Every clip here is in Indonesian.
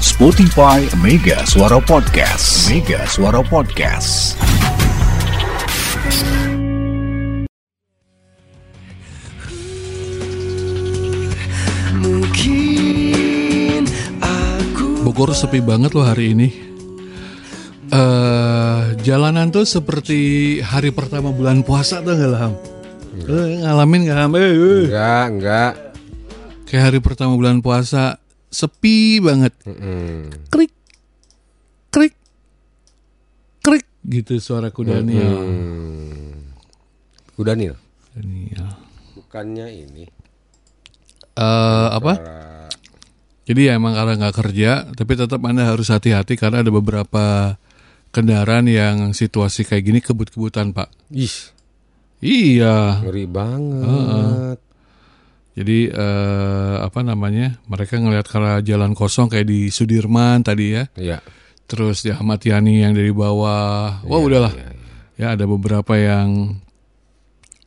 Spotify Mega Suara Podcast. Mega Suara Podcast. Bogor sepi banget loh hari ini. eh jalanan tuh seperti hari pertama bulan puasa tuh nggak lah? Eh, ngalamin nggak Ham? Eh, eh. Enggak, enggak. Kayak hari pertama bulan puasa sepi banget. Mm-mm. Krik, krik, krik gitu suara kuda Daniel. Hmm. Udah nih. Daniel. Bukannya ini. Eh, apa? Jadi ya emang karena nggak kerja, tapi tetap anda harus hati-hati karena ada beberapa kendaraan yang situasi kayak gini kebut-kebutan pak. Ih, Iya. ngeri banget. Jadi eh, apa namanya? Mereka ngelihat karena jalan kosong kayak di Sudirman tadi ya. Iya. Terus di Ahmad Yani yang dari bawah. Wah udahlah. iya, iya. Ya ada beberapa yang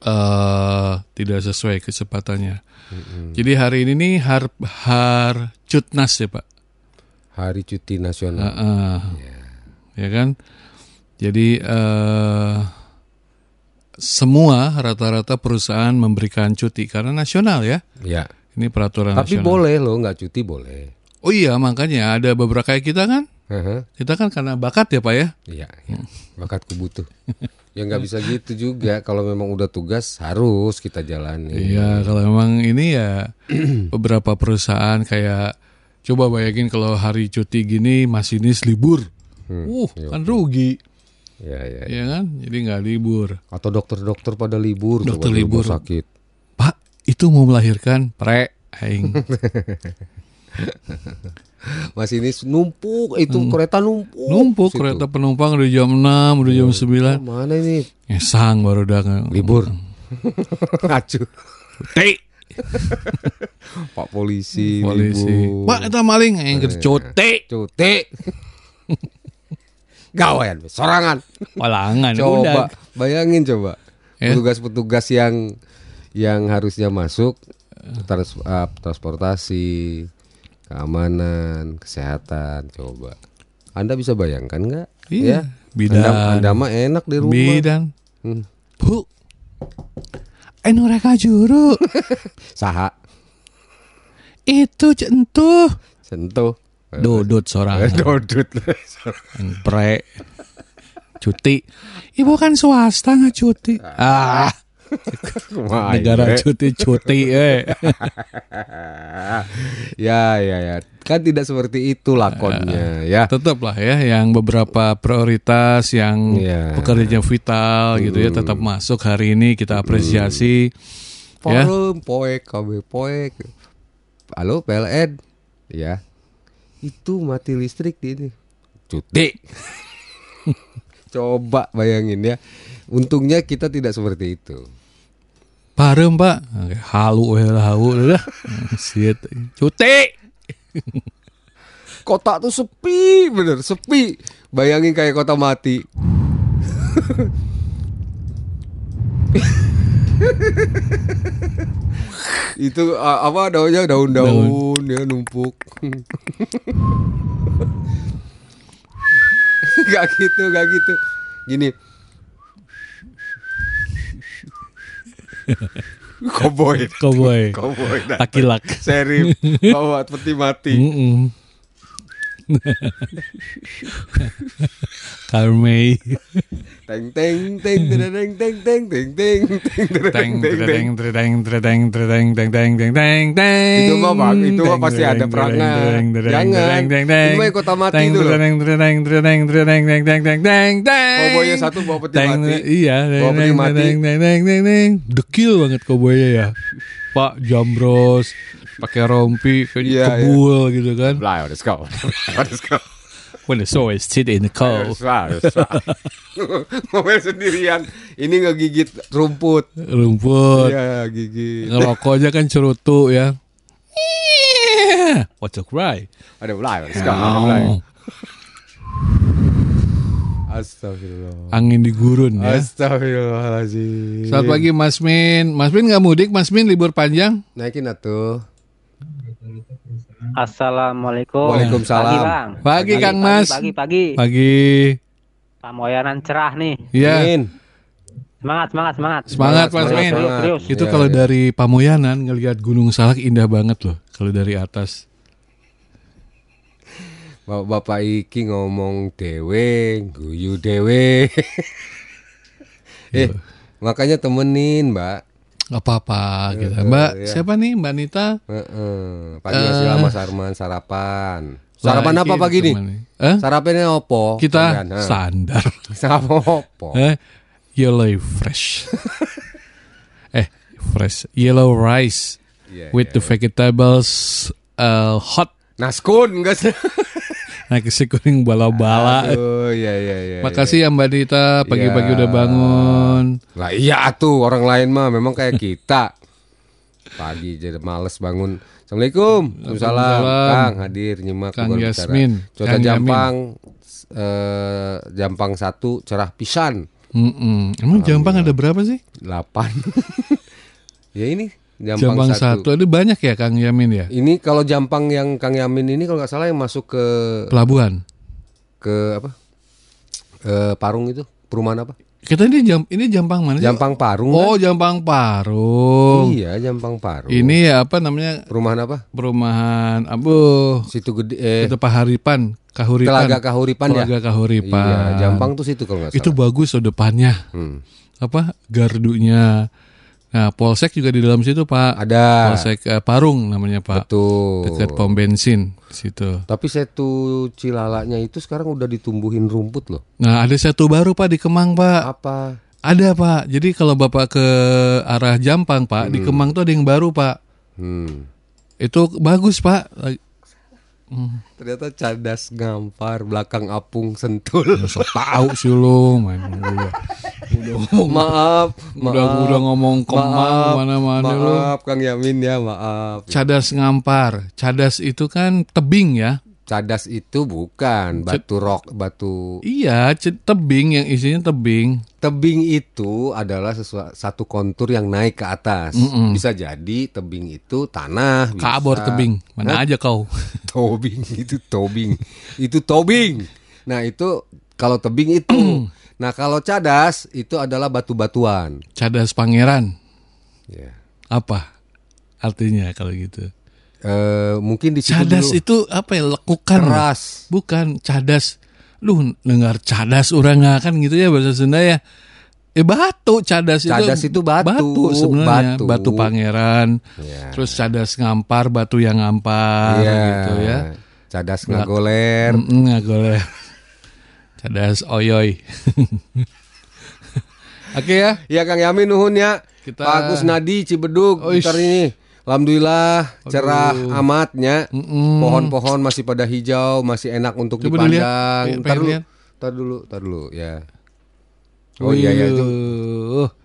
eh tidak sesuai kecepatannya. Jadi hari ini nih har har cutnas ya pak. Hari cuti nasional. Heeh. Ya kan? Jadi eh semua rata-rata perusahaan memberikan cuti karena nasional ya. Iya. Ini peraturan Tapi nasional. boleh loh, nggak cuti boleh. Oh iya makanya ada beberapa kayak kita kan. Heeh. Kita kan karena bakat ya pak ya. Iya, iya. bakatku butuh. ya nggak bisa gitu juga. Kalau memang udah tugas harus kita jalani. Iya kalau memang ini ya beberapa perusahaan kayak coba bayangin kalau hari cuti gini masinis libur. uh kan rugi Iya, iya. ya kan. Jadi nggak libur. Atau dokter-dokter pada libur, Dokter libur. sakit. Pak itu mau melahirkan pre aing. Mas ini numpuk, itu kereta numpuk. Hmm. Numpuk Situ. kereta penumpang udah jam 6, udah jam 9. Mana ini? Ngesang baru udah Libur. Acuh. Tei. Pak polisi, polisi. libur. Pak itu maling yang cote. Cuti. Gawain, sorangan. Walangan Coba udah. bayangin coba. Ya. Petugas-petugas yang yang harusnya masuk trans, uh, transportasi, keamanan, kesehatan, coba. Anda bisa bayangkan nggak? Iya, Ya. bidan. Anda, anda mah enak di rumah. Bidan. Hmm. Bu. Enu reka juru. Saha, Itu centuh. sentuh. Dudut seorang. Dodut. Yang pre. Cuti. Ibu kan swasta nggak cuti. Ah, negara iya. cuti-cuti eh. ya, ya, ya. Kan tidak seperti itu lakonnya, ya. Tetap lah ya yang beberapa prioritas yang Iya. pekerjaan vital gitu ya tetap masuk hari ini kita apresiasi. Ya. Forum, poek, KB poek. Halo, PLN. Ya. Itu mati listrik di ini. Cuti. Coba bayangin ya. Untungnya kita tidak seperti itu. Parem pak, halu lah halu. Siet. Cuti. Kota tuh sepi, bener sepi. Bayangin kayak kota mati. itu apa daunnya daun-daun ya numpuk. gak gitu, gak gitu. Gini. Cowboy. Cowboy. Cowboy. Takilak. Serif bawa peti mati. Mm-mm. Karmei. Teng teng teng teng teng teng teng teng teng teng Teng teng teng teng teng teng teng teng teng teng teng teng Itu mah, Bang, itu mah pasti ada perangan. Jangan. Itu mah kota mati itu loh. Teng teng teng teng teng teng teng teng teng teng. Cowboynya satu bawa peti Teng, mati. Iya, Bawa peti teng, mati. teng, teng, teng, teng, teng. Dekil banget cowboynya ya. Pak Jambros pakai rompi Iya, kebul gitu kan. Lah, let's go. Let's go. When the soul is sit in the cold. Ngomel sendirian. Ini ngegigit rumput. Rumput. Iya, gigit. Ngerokok aja kan cerutu ya. What's a cry? Ada mulai, let's go. Mulai. Oh, Astagfirullah. angin di gurun ya. Astagfirullahaladzim. Selamat pagi Mas Min. Mas Min nggak mudik? Mas Min libur panjang? Naikin atuh. Assalamualaikum. Waalaikumsalam. Pagi, Bang. Pagi, Kang Mas. Pagi, pagi. Pagi. Pak Moyanan cerah nih. Ya, Min. Semangat, semangat, semangat. semangat Mas semangat, Min. Itu Ya, kalau ya. dari Pamoyanan ngelihat Gunung Salak indah banget loh kalau dari atas. Bapak, Bapak Iki ngomong dewe, guyu dewe. eh, makanya temenin, Mbak. Gak apa-apa gitu. Eh, Mbak, ya. siapa nih Mbak Nita? Heeh. Pagi ngasih lama Sarman sarapan. Sarapan Lah, apa pagi nih? nih. Eh? Sarapannya opo? Kita ha? standar. Sarapan opo? Eh, yellow fresh. eh, fresh. Yellow rice Iya, with the vegetables uh, hot. Naskun enggak sih? Nah, kesi kuning bala-bala. Oh iya iya iya. Makasih ya Mbak Nita, pagi-pagi Iya. udah bangun. Lah iya tuh orang lain mah memang kayak kita. Pagi jadi males bangun. Assalamualaikum. Waalaikumsalam. Waalaikumsalam. Kang hadir nyimak Kang Yasmin. Cuaca Kang Jampang eh Jampang satu cerah pisan. Mm-mm. Emang Jampang ada berapa sih? 8. ya ini Jampang, Jampang satu. satu. Ada banyak ya Kang Yamin ya? Ini kalau Jampang yang Kang Yamin ini kalau nggak salah yang masuk ke Pelabuhan. ke apa? Eh, Parung itu perumahan apa? Kita ini jam ini Jampang mana sih? Jampang Parung. Oh, kan? Jampang Parung. Iya, Jampang Parung. Ini ya apa namanya? perumahan apa? Perumahan Abu Situ gede eh itu Paharipan, Kahuripan. Telaga Kahuripan ya. Telaga Kahuripan. Iya, Jampang tuh situ kalau nggak salah. Itu bagus loh depannya. Hmm. Apa? Gardunya. Nah, Polsek juga di dalam situ, Pak. Ada. Polsek eh, Parung namanya, Pak. Betul. Dekat pom bensin situ. Tapi setu Cilalanya itu sekarang udah ditumbuhin rumput loh. Nah, ada satu baru, Pak, di Kemang, Pak. Apa? Ada, Pak. Jadi kalau Bapak ke arah Jampang, Pak, di Kemang tuh ada yang baru, Pak. Hmm. Itu bagus, Pak. Lagi- Ternyata cadas ngampar belakang apung sentul. So tahu sih lu, main udah, udah ngomong, maaf, maaf. udah, udah ngomong Kemang mana-mana lu. Maaf Kang Yamin ya, maaf. Cadas ngampar. Cadas itu kan tebing ya. Cadas itu bukan batu rock, batu Iya, tebing yang isinya tebing. tebing itu adalah sesuatu satu kontur yang naik ke atas. Mm-mm. Bisa jadi tebing itu tanah, bisa. Kabor tebing. Mana aja kau. Tobing itu tobing. itu tobing. Nah, itu kalau tebing itu. nah, kalau cadas itu adalah batu-batuan. Cadas pangeran. Ya. Apa artinya kalau gitu? Eh, mungkin di Cadas dulu itu apa ya? Lekukan. keras. Bukan cadas. Lu dengar cadas orang kan gitu ya bahasa Sunda ya. Eh batu cadas, Cadas itu batu. Batu sebenarnya Batu. batu. pangeran. Ya. Terus cadas ngampar batu yang ngampar Iya. gitu ya. Cadas ngagoler. Mm, nggak boleh. Cadas oyoy. Oke ya. Ya Kang Yamin nuhun ya. Kita- Pak Agus Nadi Cibedug ini. Alhamdulillah cerah amatnya. Pohon-pohon masih pada hijau, masih enak untuk Coba dipandang. Pengen Ntar dulu, lihat. ntar dulu, ntar dulu ya. Oh iya ya itu.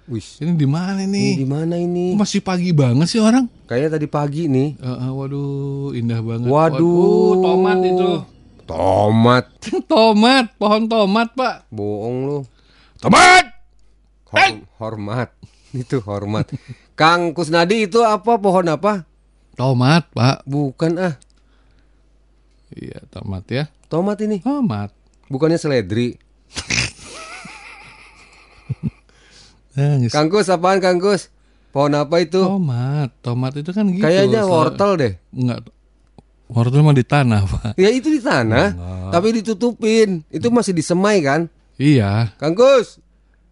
Wih, Ini di mana ini di mana ini? Masih pagi banget sih orang. Kayaknya tadi pagi nih. Eh, eh, waduh, indah banget. Waduh. tomat itu. Tomat. tomat, pohon tomat, Pak. Bohong lu. Tomat. Hor- hormat. Itu hormat. Kang Kusnadi itu apa pohon apa? Tomat, Pak. Bukan ah. Iya, tomat ya. Tomat ini. Tomat. Bukannya seledri. Kang Kus apaan Kang Kus? Pohon apa itu? tomat. Tomat itu kan gitu. Kayaknya wortel deh. Enggak. Wortel mah di tanah, Pak. Ya itu di tanah, tapi ditutupin. Itu masih disemai kan? Iya, Kang Gus.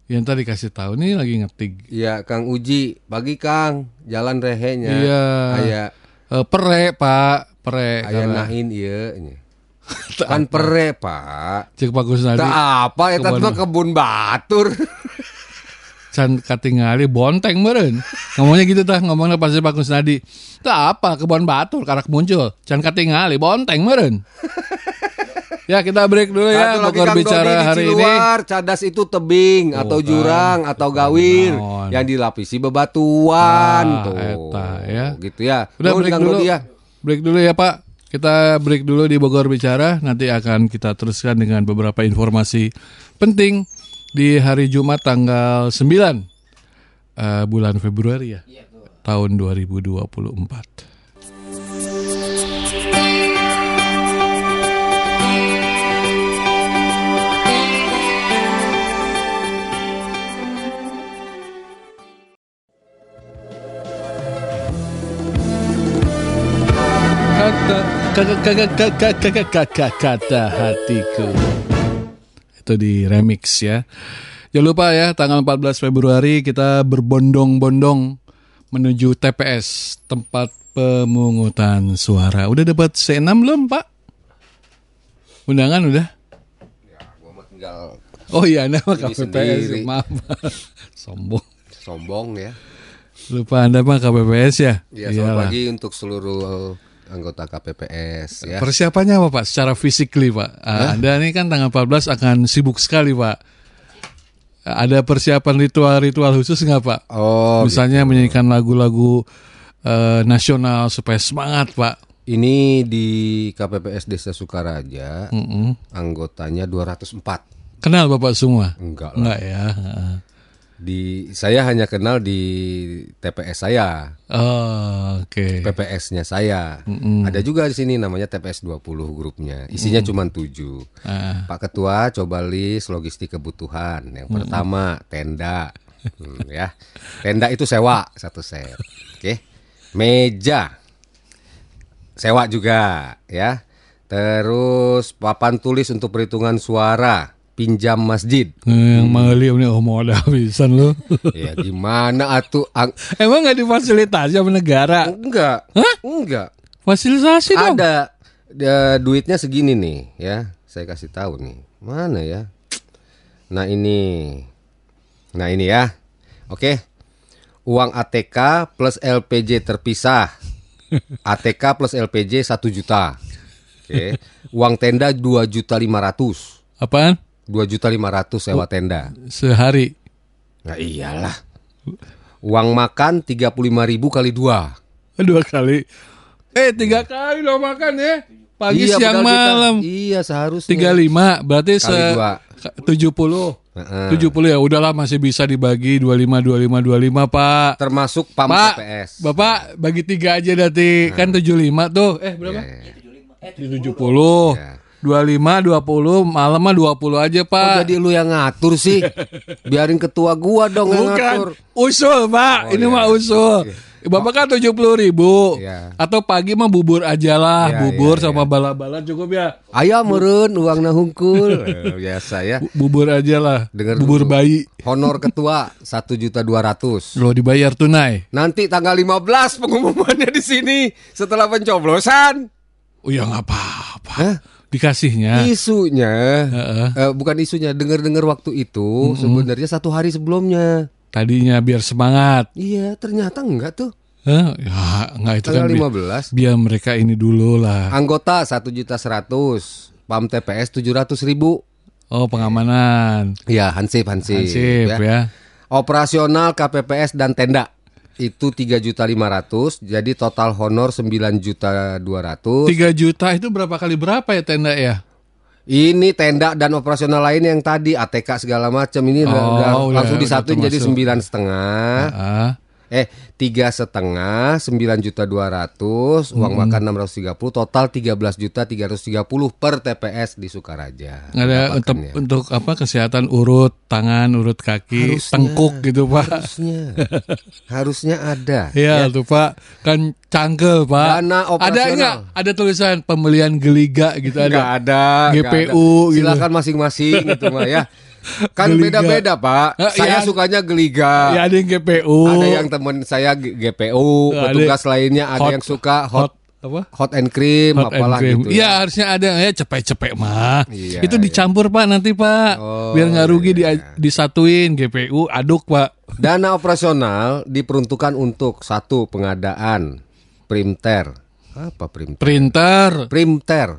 Yang tadi kasih tahu nih lagi ngetik. Iya, Kang Uji. Pagi Kang, jalan rehenya. Iya. Aya Eh, pere, Pak. Pere. aya karena- nahin ieu nya. Kan pere, Pak. Cek Pak Kusnadi. Tak apa ya Kebun- mah kebun batur. Can katingali bonteng meren. Ngomongnya gitu tah, ngomongnya pasti Pak Kusnadi. Tak apa, kebon batur karak muncul. Can katingali bonteng meren. ya kita break dulu ya, Satu lagi bicara di hari ini. Cadas itu tebing atau Bukan. jurang atau gawir naon. yang dilapisi bebatuan Ah, tuh. eta, ya. Gitu ya. Udah break dulu. Ya. Break dulu ya Pak. Kita break dulu di Bogor Bicara. Nanti akan kita teruskan dengan beberapa informasi penting di hari Jumat tanggal 9 eh, bulan Februari ya. Tahun 2024. Kata hatiku. Itu di remix ya. Jangan lupa ya, tanggal 14 Februari kita berbondong-bondong menuju TPS, tempat pemungutan suara. Udah dapat C6 belum, Pak? Undangan udah? Oh iya, nama KPPS. Maaf. Sombong. sombong ya. Lupa Anda mah KPPS ya? Ya selamat pagi untuk seluruh anggota KPPS ya. Persiapannya apa Pak? Secara physically Pak. Ah, Anda ini kan tanggal 14 akan sibuk sekali Pak. Ada persiapan ritual-ritual khusus nggak Pak? Oh, Misalnya menyanyikan lagu-lagu eh, nasional supaya semangat Pak. ini di KPPS Desa Sukaraja Mm-mm. anggotanya 204. Kenal Bapak semua? Enggak lah. Enggak ya. Di saya hanya kenal di TPS saya, Oh, oke. PPS-nya saya. Ada juga di sini namanya TPS 20 grupnya. Isinya cuma 7. Ah, Pak Ketua coba list logistik kebutuhan. Yang pertama tenda, Hmm, ya. Tenda itu sewa satu set. Oke. Meja sewa juga, ya. Terus papan tulis untuk perhitungan suara, pinjam masjid. yang mahali ini oh mau ada habisan lo. Ya gimana atuh? Ang- Emang nggak difasilitasi sama negara? enggak, enggak. Fasilitasi dong. Ada Ya, duitnya segini nih, ya. Saya kasih tahu nih. Mana ya? Nah, ini. Nah, ini ya. Oke. Uang ATK plus LPJ terpisah. ATK plus LPJ 1 juta. Oke. Uang tenda 2 juta 500. Apaan? Dua juta lima ratus sewa oh, tenda. Sehari. Nah iyalah. Uang makan tiga puluh lima ribu kali dua. Dua kali. Eh tiga iya. kali lo makan ya. Pagi iya, siang malam. Kita, iya seharusnya. Tiga lima berarti kali se tujuh puluh. Tujuh puluh ya udahlah masih bisa dibagi dua lima dua lima dua lima Pak. Termasuk PAM Pak, TPS. Bapak bagi tiga aja nanti nah. kan tujuh lima tuh. Eh berapa? Iya. Eh, tujuh puluh Eh 25 20 malam mah 20 aja Pak. Oh, jadi lu yang ngatur sih. Biarin ketua gua dong Bukan. yang ngatur. Usul Pak, oh, ini iya. mah iya. usul. Okay. Bapak kan tujuh puluh ribu, yeah. atau pagi mah bubur aja lah, yeah, bubur yeah, sama iya. bala-bala cukup ya. Ayo meren uang nahungkul, eh, biasa ya. Bubur aja lah, Dengar bubur bayi. Honor ketua satu juta dua ratus. Lo dibayar tunai. Nanti tanggal 15 pengumumannya di sini setelah pencoblosan. Oh ya nggak apa-apa. Dikasihnya. Isunya Heeh. eh, bukan isunya, dengar-dengar waktu itu sebenarnya satu hari sebelumnya. Tadinya biar semangat. Iya, ternyata enggak tuh. Hah? Ya nggak itu Tanggal kan bi- 15. biar mereka ini dulu lah. Anggota satu juta seratus, PAM TPS tujuh ratus ribu. Oh pengamanan. Iya, Hansip, Hansip. Hansip ya. Operasional KPPS dan tenda itu tiga juta lima ratus, jadi total honor sembilan juta dua ratus. 3 juta itu berapa kali berapa ya tenda ya? Ini tenda dan operasional lain yang tadi ATK segala macam ini Oh, udah udah- langsung udah disatuin jadi sembilan setengah. Ah, Eh tiga setengah sembilan juta dua ratus, uang makan enam ratus tiga puluh, total tiga belas juta tiga ratus tiga puluh per TPS di Sukaraja. ada untuk Mendapatkannya. untuk apa kesehatan urut tangan, urut kaki, Harusnya. tengkuk gitu pak. harusnya harusnya ada. Iya tuh pak, kan cangkel pak. Dana ada operasional. nggak? Ada tulisan pembelian geliga gitu ada. ada. GPU ada. gitu. Silakan masing-masing gitu mah ya. Kan beda-beda pak. Saya ya. sukanya geliga. Ya ada yang GPU. Ada yang temen saya GPU, Ada petugas lainnya ada hot- yang suka hot apa? hot and cream Hot and apalah cream. gitu. Iya ya. harusnya ada ya cepet-cepet mah. Iya, itu iya. dicampur pak nanti pak, Oh, biar nggak rugi iya. di- disatuin GPU aduk pak. Dana operasional diperuntukkan untuk satu pengadaan printer. Apa printer? Printer, Printer.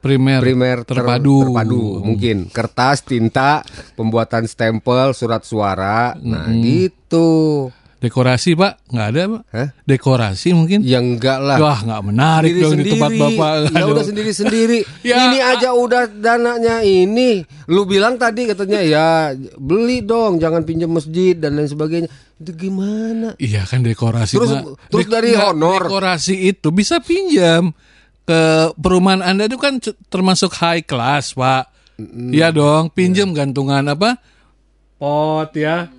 Primer, Primer ter- terpadu. terpadu. Mungkin kertas, tinta, pembuatan stempel, surat suara. Nah, gitu. Dekorasi pak nggak ada pak? Hah? Dekorasi mungkin? Ya enggak lah. Wah nggak menarik dong di tempat bapak. Ya Aduh. udah sendiri-sendiri. Ya, ini aja udah dananya ini. Lu bilang tadi katanya ya beli dong, jangan pinjam masjid dan lain sebagainya. Itu gimana? Iya kan dekorasi Terus- Pak. terus dari honor. Dekorasi itu bisa pinjam ke perumahan Anda itu kan termasuk high class, Pak. Iya dong, pinjam gantungan apa? Pot ya.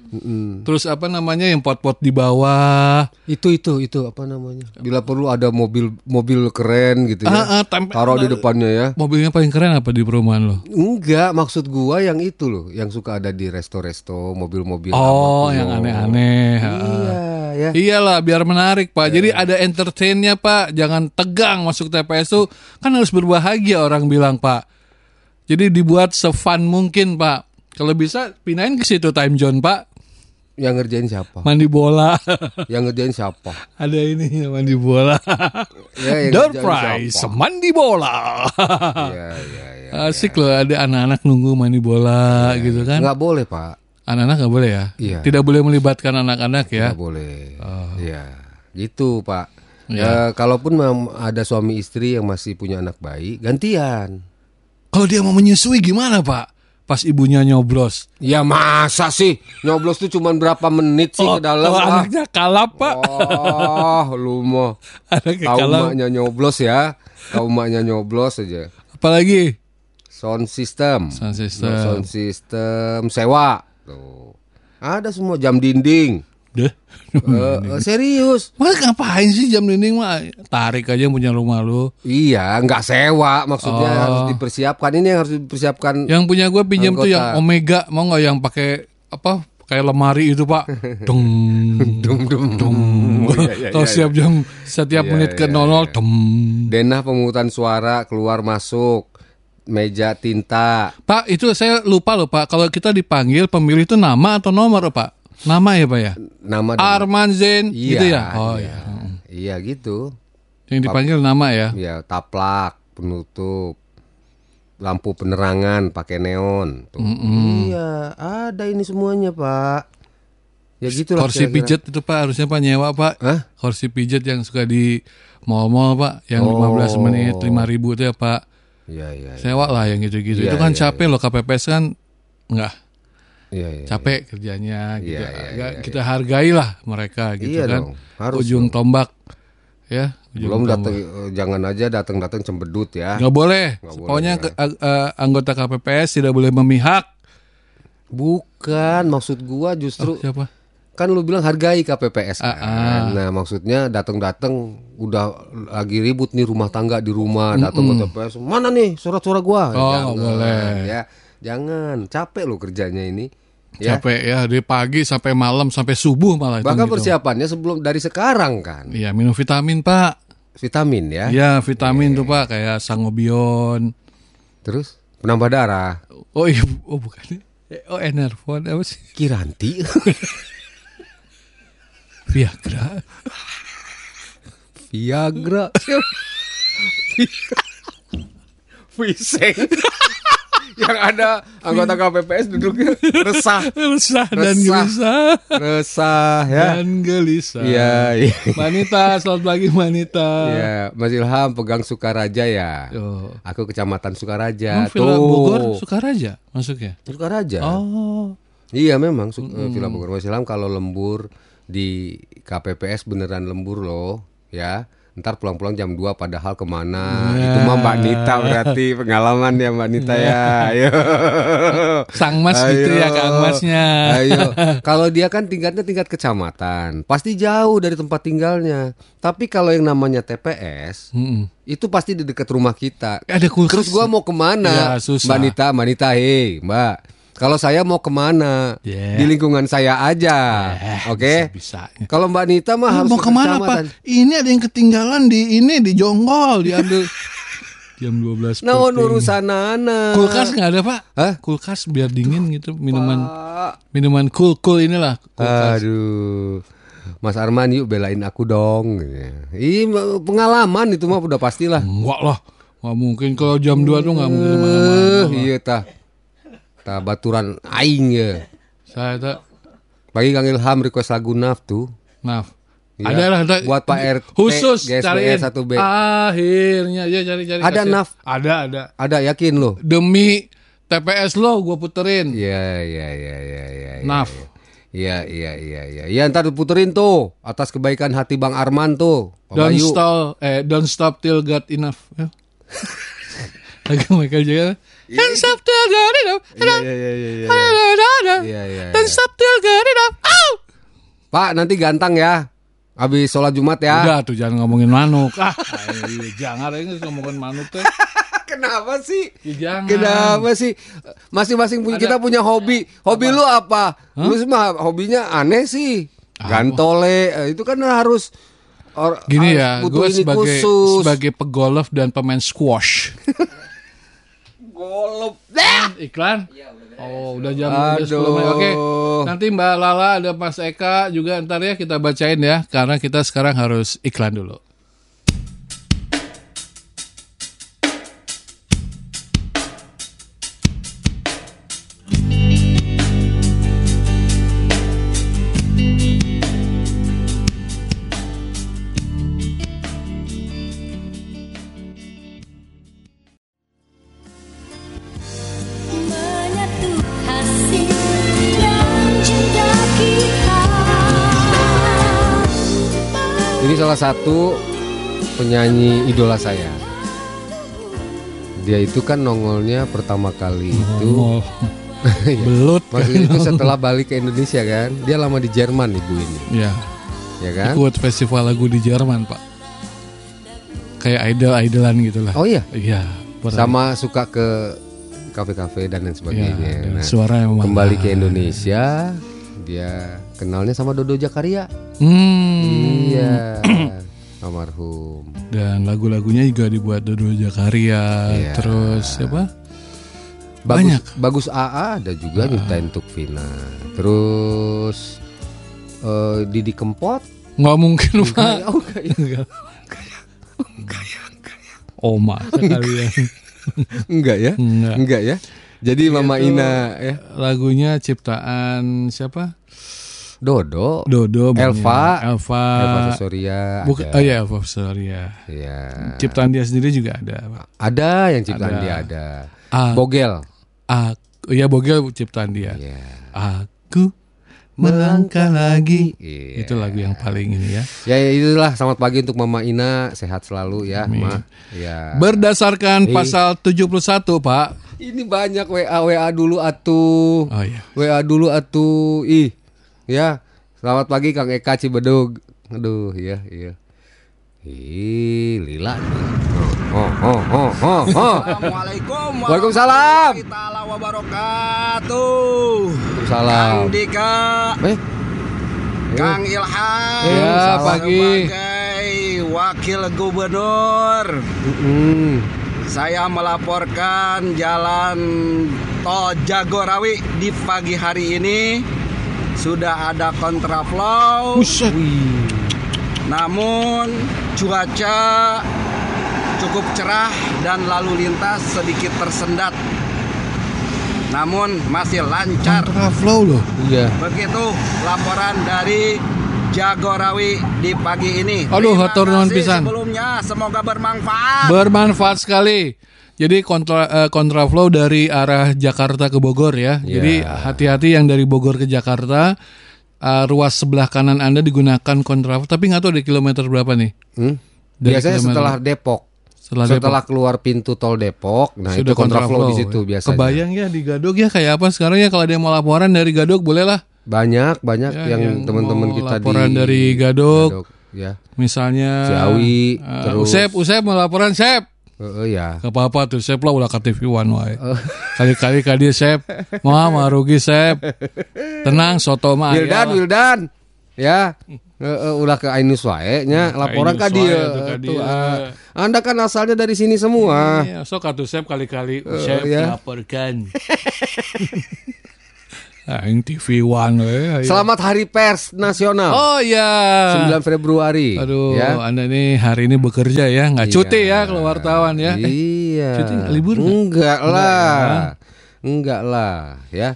Terus apa namanya yang pot-pot di bawah. Itu itu itu apa namanya? Bila perlu ada mobil mobil keren gitu ya. Ah, ah, Taruh di depannya ya. Mobilnya paling keren apa di perumahan lo? Enggak, maksud gua yang itu loh, yang suka ada di resto-resto, mobil-mobil Oh, yang aneh-aneh. ha. Iya, ya. Iyalah biar menarik pak. Jadi ada entertainnya pak. Jangan tegang masuk TPS tuh kan harus berbahagia orang bilang pak. Jadi dibuat sefun mungkin pak. Kalau bisa pindahin ke situ time zone pak. Yang ngerjain siapa? Mandi bola. yang ngerjain siapa? ada ini mandi bola. Ya, yang Door prize siapa? mandi bola. Iya, iya, iya. Asik loh ada anak-anak nunggu mandi bola gitu kan. Nggak boleh, Pak. Anak-anak nggak boleh ya? Iya. Tidak boleh melibatkan anak-anak ya? Nggak boleh. Iya. Gitu, Pak. Ya. Eh, kalaupun ada suami istri yang masih punya anak bayi, gantian. Kalau dia mau menyusui gimana pak? Pas ibunya nyoblos. Ya masa sih nyoblos tuh cuma berapa menit sih ke dalam? oh, anaknya kalap pak. Oh, lu mau tahu maknya nyoblos ya? Tahu maknya nyoblos aja. Apalagi? Sound system. Sound system. Sound system sewa. Tuh. Ada semua jam dinding. Deh. Eh, eh, serius. Mas ngapain sih jam dinding mah? Tarik aja yang punya rumah lu. Iya, nggak sewa maksudnya Oh. harus dipersiapkan. Ini yang harus dipersiapkan. Yang punya gue pinjam tuh yang Omega. Mau nggak yang pakai apa? Kayak lemari itu pak. Dong. Dum dum. Iya, iya, Kalau iya, siap jam setiap Iya, menit ke iya, 00 iya. dem. Denah pemungutan suara keluar masuk. Meja tinta. Pak itu saya lupa loh pak. Kalau kita dipanggil pemilih itu nama atau nomor pak? Nama ya pak ya? Nama Arman Zain Iya, gitu ya? Oh iya. iya. Iya gitu. Yang dipanggil nama ya? Ya taplak, penutup, lampu penerangan pakai neon. Tuh. Iya, ada ini semuanya pak. Ya gitulah. Kursi kira-kira. pijet itu pak harusnya pak nyewa pak. Hah? Kursi pijet yang suka di mall-mall pak, yang Oh. 15 menit 5 ribu itu ya pak. Iya iya. Sewa lah yang gitu-gitu. Iya, itu kan iya, capek loh KPPS kan enggak Iya iya. capek kerjanya gitu. Iya, iya, Agak iya, kita hargailah mereka gitu Iya kan. dong, harus Ujung dong. tombak ya. Ujung Belum tombak. datang, eh, jangan aja datang-datang cembedut ya. Nggak boleh. Nggak boleh, Pokoknya ya. ke- ag- eh, anggota KPPS tidak boleh memihak. Bukan, maksud gua justru Siapa? Kan lu bilang hargai KPPS kan. Ah, ah. Nah, maksudnya datang-datang udah lagi ribut nih rumah tangga di rumah, datang ke TPS. Mana nih surat-surat gua? Oh, nggak boleh. Ya, jangan. Capek lo kerjanya ini. Ya. Capek ya dari pagi sampai malam sampai subuh malah. itu Bahkan gitu. persiapannya sebelum dari sekarang kan. Iya minum vitamin pak. Vitamin ya. Iya vitamin tuh pak kayak sangobion. Terus penambah darah. Oh iya oh bukan. Oh enervon apa sih? Kiranti. Viagra. Viagra. Viseng. Yang ada anggota KPPS duduknya resah. Resah dan Resah. gelisah. Resah ya. Dan gelisah. Iya, iya. Wanita, selamat pagi wanita. Iya, Mas Ilham pegang Sukaraja ya. Oh. Aku kecamatan Sukaraja. Emang Villa Bogor Sukaraja masuknya? Sukaraja. Oh. Iya memang Su- eh, Villa Bogor Mas Ilham kalau lembur di KPPS beneran lembur loh, ya. Ntar pulang-pulang jam 2 padahal ke mana Itu mah Mbak Nita berarti pengalaman ya Mbak Nita ya Ayo Sang Mas gitu ya Kang Masnya. Ayo Kalau dia kan tingkatnya tingkat kecamatan Pasti jauh dari tempat tinggalnya Tapi kalau yang namanya TPS Mm-mm. Itu pasti di dekat rumah kita Ada kulkas. Terus gua mau ke mana? Ya, susah. Mbak Nita, Mbak Nita, hei Mbak Kalau saya mau ke mana? Yeah. Di lingkungan saya aja Eh, Oke? Bisa-bisanya. Kalau Mbak Nita mah harus mau ke ke mana. Pak? Ini ada yang ketinggalan di ini di Jonggol diambil jam 12 Nah, penting. urusan anak. Kulkas nggak ada Pak? Hah? Kulkas biar dingin gitu minuman Pak. minuman cool cool inilah kulkas. Aduh. Mas Arman yuk belain aku dong. Ih, pengalaman itu mah udah pastilah. Enggak lah, nggak mungkin kalau jam 2 tuh nggak mungkin Eh, ke mana-mana. iya tah. Tah baturan aing ya. Saya tak Bagi Kang Ilham request lagu Naf tuh. Naf. Iya. Ada lah. Buat Pak RT, Khusus GSBR cariin. 1B. Akhirnya ya cari-cari. Ada, kasih. Naf. Ada ada. Ada yakin lo? Demi TPS lo gue puterin. Iya, iya, iya, iya, iya. iya, Naf. Iya, iya, iya, iya. Iya, ntar diputerin tuh atas kebaikan hati Bang Arman tuh. Pak Don't Bayu. stop eh don't stop till God enough. Ya. lagu Michael Jackson. Hands up till good enough. Iya iya iya iya. iya. Iya, iya, iya. up till good enough. Au! Pak, nanti gantang ya. Habis sholat Jumat ya. Udah tuh jangan ngomongin manuk. Ah, iya, jangan ini ngomongin manuk teh. Kenapa sih? Ya, jangan. Kenapa sih? Masing-masing punya kita punya hobi. Hobi lu apa? Lu mah hobinya aneh sih. Gantole eh, itu kan harus or- Gini harus ya, gue sebagai khusus. sebagai pegolf dan pemain squash. golop. Iklan? Oh, udah jam udah 10 Aduh. menit. Oke. Nanti Mbak Lala ada Mas Eka juga ntar ya kita bacain ya karena kita sekarang harus iklan dulu. Satu penyanyi idola saya. Dia itu kan nongolnya pertama kali itu Oh, Iya. belut. Maksudnya itu setelah balik ke Indonesia kan. Dia lama di Jerman ibu ini, Ya, ya kan? ikut festival lagu di Jerman, Pak. Kayak idol-idolan gitu lah. Oh iya, Iya, sama suka ke kafe-kafe dan lain Ya, sebagainya. dan Nah, suara yang kembali ke Indonesia, dia kenalnya sama Dodo Jakaria. Hmm. Iya, almarhum. Dan lagu-lagunya juga dibuat Dodo Jakaria. Iya. Terus siapa? Bagus, Banyak. Bagus AA ada juga nyiptain untuk Vina. Terus eh, Didi Kempot. Nggak mungkin, Pak. Oh, enggak ya. Enggak. Oma sekali ya. Enggak ya? Enggak. Enggak ya? Jadi Mama Itu Ina ya. Lagunya ciptaan siapa? Dodo. Dodo. banyak. Elva. Elva. Eva Susurya. Bukan, ada. oh iya Elva Susurya. Iya. Ciptaan dia sendiri juga ada. Ada yang ciptaan Ada. dia ada. Ah, Bogel. Aku, ya Bogel ciptaan dia. Iya. Aku melangkah lagi. Iya. Itu lagu yang paling ini ya. Ya ya, itulah selamat pagi untuk Mama Ina, sehat selalu ya, Ma. Ya. Berdasarkan Eh. pasal 71, Pak. Ini banyak WA WA dulu atuh. Oh iya. WA dulu atuh. Ih. Ya. Selamat pagi Kang Eka Cibedug. Aduh, iya, iya. Ih, lila. Oh, oh, oh, oh, oh. Assalamualaikum Waalaikumsalam. taala wabarakatuh. Waalaikumsalam. Kang Dika, Eh, Kang Ilham, Ya, salam. pagi. sebagai Wakil Gubernur, mm-mm. saya melaporkan jalan tol Jagorawi di pagi hari ini sudah ada kontraflow. Buset. Namun cuaca cukup cerah dan lalu lintas sedikit tersendat. Namun masih lancar. Kontraflow loh. Iya. Begitu laporan dari Jagorawi di pagi ini. Aduh, hatur nuhun pisan. Sebelumnya semoga bermanfaat. Bermanfaat sekali. Jadi kontra eh, kontraflow dari arah Jakarta ke Bogor ya. Ya. Jadi hati-hati yang dari Bogor ke Jakarta eh, ruas sebelah kanan Anda digunakan kontraflow tapi nggak tahu di kilometer berapa nih. Hmm? Dari Biasanya kilometer- setelah Depok. Setelah, Setelah, Depok. keluar pintu tol Depok, nah itu kontraflow di situ ya. biasanya. Kebayang ya di Gadog ya kayak apa sekarang ya kalau ada yang mau laporan dari Gadog boleh lah. Banyak banyak Ya, yang, yang teman-teman kita laporan di dari Gadog. ya. Misalnya Ciawi, eh, terus- Usep, Usep mau laporan Sep. Oh ya. Gak apa-apa tuh Sep lah ulah ke TV One wae. Kali-kali kali Sep. Mah mah rugi Sep. Tenang soto mah Wildan, lah. Wildan. Ya. Heeh, ulah ke Ainus wae nya laporan Ainus ka dia. tuh ah. Anda kan asalnya dari sini semua. Iya, sok atuh Sep kali-kali Sep ya. laporkan. Aing TV One we. ayo. Selamat Hari Pers Nasional. Oh iya. 9 Februari. Aduh, ya. Anda nih hari ini bekerja ya, nggak cuti Iya. ya kalau wartawan ya. Eh, Iya. cuti nggak, libur nggak? Enggak Enggak lah. ya. Enggak lah, ya.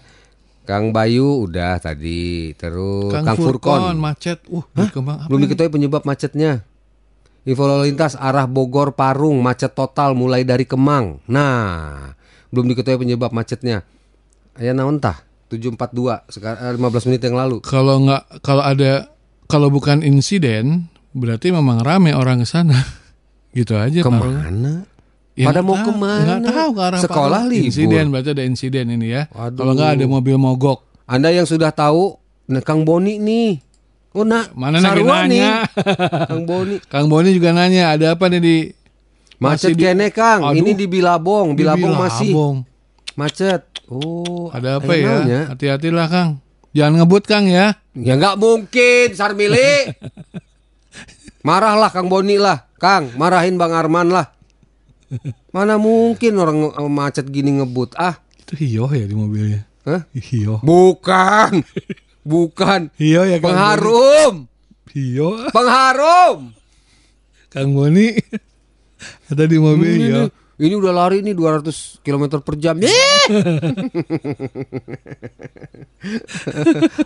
Kang Bayu udah tadi, terus Kang, Kang, Furkon, Furkon. macet. Uh, Kemang apa Belum ini? diketahui penyebab macetnya. Info lalu lintas arah Bogor Parung macet total mulai dari Kemang. Nah, belum diketahui penyebab macetnya. Aya naon tah? 742 sekarang 15 menit yang lalu. Kalau nggak kalau ada kalau bukan insiden berarti memang rame orang ke sana. gitu aja. Ke mana? Ya, Pada mau tahu, ke mana? tahu ke arah Sekolah mana. libur. Insiden berarti ada insiden ini ya. Waduh. Kalau nggak ada mobil mogok. Anda yang sudah tahu, nah Kang Boni nih. Oh nak, Mana lagi sarua nih. nanya? Kang Boni. Kang Boni juga nanya ada apa nih di Macet kene Kang, Aduh. ini di Bilabong, di Bilabong, masih Bilabong. macet. Oh, Ada apa ya? Hati-hatilah Kang. Jangan ngebut Kang ya. Ya nggak mungkin, Sarmili. Marahlah Kang Boni lah, Kang, marahin Bang Arman lah. Mana mungkin orang macet gini ngebut? Ah, Itu hio ya di mobilnya. Hah? Hio. bukan, bukan. Hio ya Kang. Pengharum, Hio. pengharum. Kang Boni. ada di mobil Ini, hio. Ini udah lari nih 200 km per jam.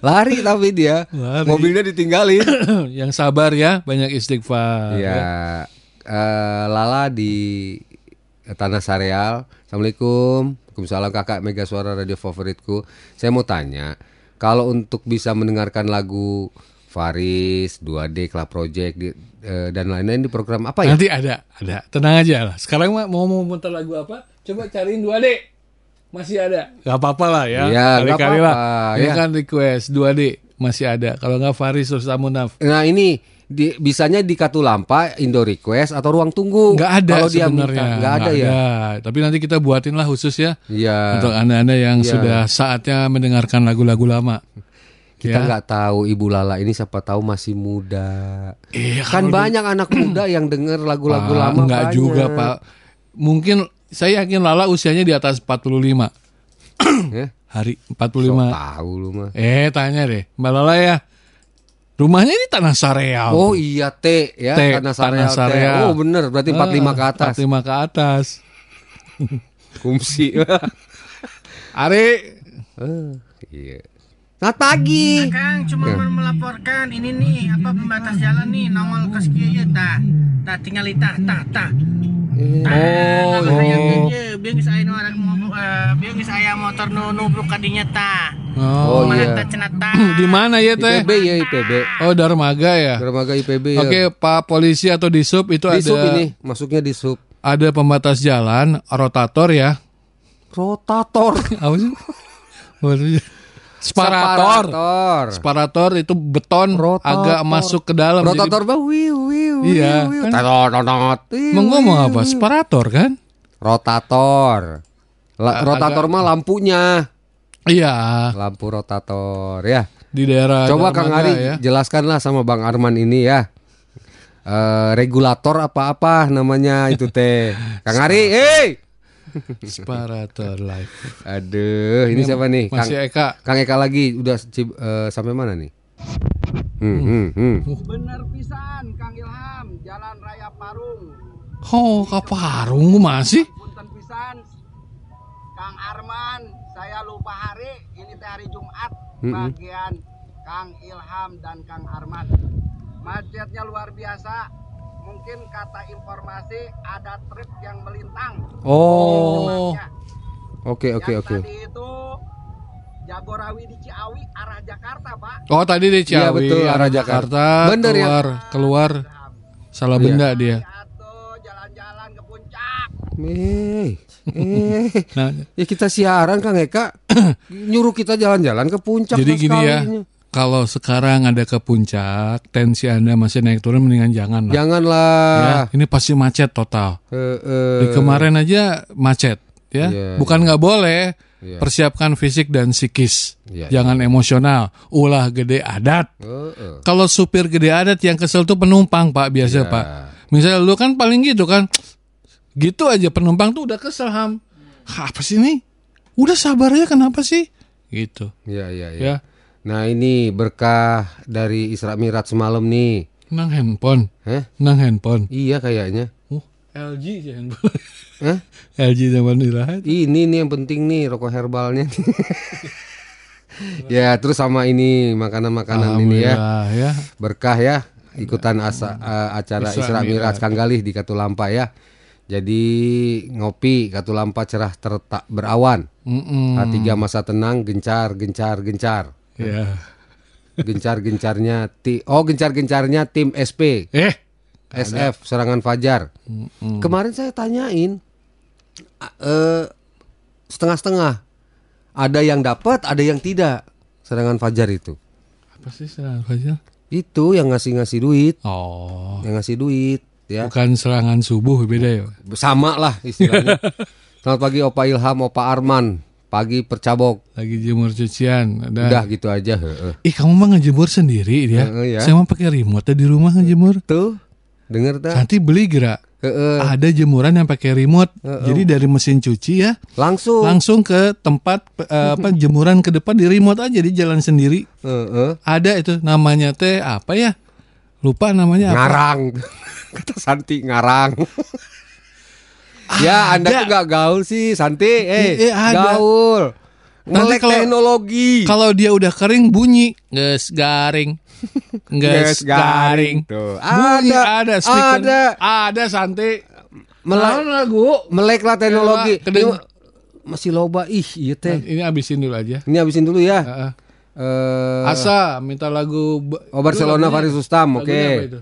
Lari tapi dia, Lari. mobilnya ditinggalin. Yang sabar ya, banyak istighfar. Ya, eh, Lala di Tanah Sareal. Assalamualaikum. Waalaikumsalam kakak Mega Suara Radio favoritku. Saya mau tanya, kalau untuk bisa mendengarkan lagu Faris, 2D, Club Project di- eh, dan lain-lain di program apa ya? Nanti ada, ada. Tenang aja lah. Sekarang mah mau mau muter lagu apa? Coba cariin 2D. Masih ada. Gak apa-apa lah ya. Iya, Kali-kali lah. apa-apa, Ini ya. kan request 2D masih ada. Kalau nggak Faris terus Amunaf. Nah ini di, bisanya di Katulampa, Indo Request atau Ruang Tunggu. Nggak ada Kalau dia sebenarnya. minta, nggak ada ya. Tapi nanti kita buatin lah khusus ya. Iya. Untuk anda-anda yang Iya. sudah saatnya mendengarkan lagu-lagu lama. Kita Ya. nggak tahu Ibu Lala ini siapa tahu masih muda. Iya, kan banyak anak muda yang denger lagu-lagu lama. Enggak banyak. juga Pak. Mungkin saya yakin Lala usianya di atas 45 Ya, hari sok 45. tahu lu mah. Eh tanya deh Mbak Lala ya. Rumahnya di Tanah Sareal. Oh iya T ya T, Tanah Tanah Sareal. T. Sareal. Oh bener berarti 45 ke atas. 45 ke atas. Kumsi. Ari Eh, iya. Selamat pagi. Kang cuma mau melaporkan ini nih apa pembatas jalan nih nongol ke sekieu ya tah. Tah tinggal tah tah. Oh, oh. Biar geus aya nu ada mobil eh, biar geus aya motor nu nubruk kadinya tah. Oh, Oh, iya. di mana ya teh? IPB ya IPB. Oh, Darmaga ya. Dermaga IPB ya. Oke, Pak polisi atau di sub itu Di ada sub ini masuknya di sub. ada pembatas jalan, rotator ya. Rotator. Apa sih? Separator. Separator. Separator itu beton Rotator. agak masuk ke dalam. Rotator bah wiu wiu Iya, wiu, kan. Mau ngomong apa? Separator kan? Rotator. La- rotator agak- mah lampunya. Iya, Lampu rotator ya. di daerah Coba Kang Ari ya. jelaskanlah sama Bang Arman ini ya. Eh, regulator apa-apa namanya itu teh. Kang Ari, hei. Separator live. Aduh, ini siapa nih? Kang, Masih Eka. Kang Eka lagi udah eh, sampai mana nih? Hmm, hmm, hmm. Bener pisan Kang Ilham, Jalan Raya Parung. Oh, kaparung gua masih? Punten pisan. Kang Arman, saya lupa hari, ini teh hari Jumat. Mm-mm. Bagian Kang Ilham dan Kang Arman. Macetnya luar biasa. Mungkin kata informasi ada truk yang melintang. Oh. Oke, oke, oke. Tadi itu Jagorawi di Ciawi arah Jakarta, Pak. oh tadi di Iya, Ciawi, betul, arah arah Jakarta. Bener ya? keluar, keluar, salah Iya. benda dia. Jalan-jalan ke puncak. Eh, eh. Nah, Ya kita siaran Kang Eka nyuruh kita jalan-jalan ke puncak jadi gini ya. Kalau sekarang ada ke puncak, tensi anda masih naik turun, mendingan jangan lah. Ya, Janganlah. ini pasti macet total. Eh, eh. Di kemarin aja macet, ya. Iya, Bukan nggak boleh. Iya. Persiapkan fisik dan psikis. Iya, Jangan emosional. Ulah gede adat. Eh, eh. Kalau supir gede adat yang kesel tuh penumpang pak biasa Iya. pak. Misalnya lu kan paling gitu kan, gitu aja penumpang tuh udah kesel ham. Apa sih ini? Udah sabar aja kenapa sih? Gitu. Iya, iya, iya. Ya, Nah ini berkah dari Isra Mirat semalam nih. nang handphone, Heh? nang handphone. Iya kayaknya. Uh, LG sih handphone. Hah? LG zaman dirahat. Ini nih yang penting nih rokok herbalnya. ya terus sama ini makanan-makanan ini ya ya. berkah ya ikutan asa, eh, acara Isra Isra Mi'raj Mi'raj. Kang Galih di Katulampa ya. Jadi ngopi Katulampa cerah tertak berawan. Mm-mm. H3 masa tenang gencar gencar gencar. Ya. Gencar-gencarnya ti Oh, gencar-gencarnya tim SP Eh, SF serangan Fajar. Kemarin saya tanyain eh, setengah-setengah. Ada yang dapat, ada yang tidak. Serangan Fajar itu. Apa sih serangan fajar? Itu yang ngasih-ngasih duit, Oh, yang ngasih duit ya. bukan serangan subuh beda ya. Sama lah istilahnya. Selamat pagi Opa Ilham, Opa Arman. Pagi percabok. Lagi jemur cucian. Dan, Udah gitu aja. heeh. Ih kamu mah ngejemur sendiri dia. Heeh, ya. Saya mah pakai remote di rumah ngejemur. Tuh, denger tak? Nanti beli gerak. Heeh. Ada jemuran yang pakai remote. Jadi dari mesin cuci ya Langsung. langsung ke tempat eh, apa jemuran ke depan di remote aja di jalan sendiri. Heeh. Ada itu namanya teh apa ya? Lupa namanya apa. Ngarang. Kata Santi ngarang. ya, Anda tuh gak gaul sih, Santi. Eh, Eh, ada. gaul. Nanti Melek kalau- teknologi. Kalau dia udah kering bunyi, ges garing. Ges Ges garing. garing. Tuh, Bunyi ada. ada speaker. Ada. Ada Santi. Melek, lagu. melek lah teknologi. Iya, kedeng- Ini masih loba ih, iya teh. Ini abisin dulu aja. Ini habisin dulu ya. Heeh. Eh, Asa minta lagu Oh, Barcelona, Dulu lagunya- Faris Rustam, lagunya oke. apa itu?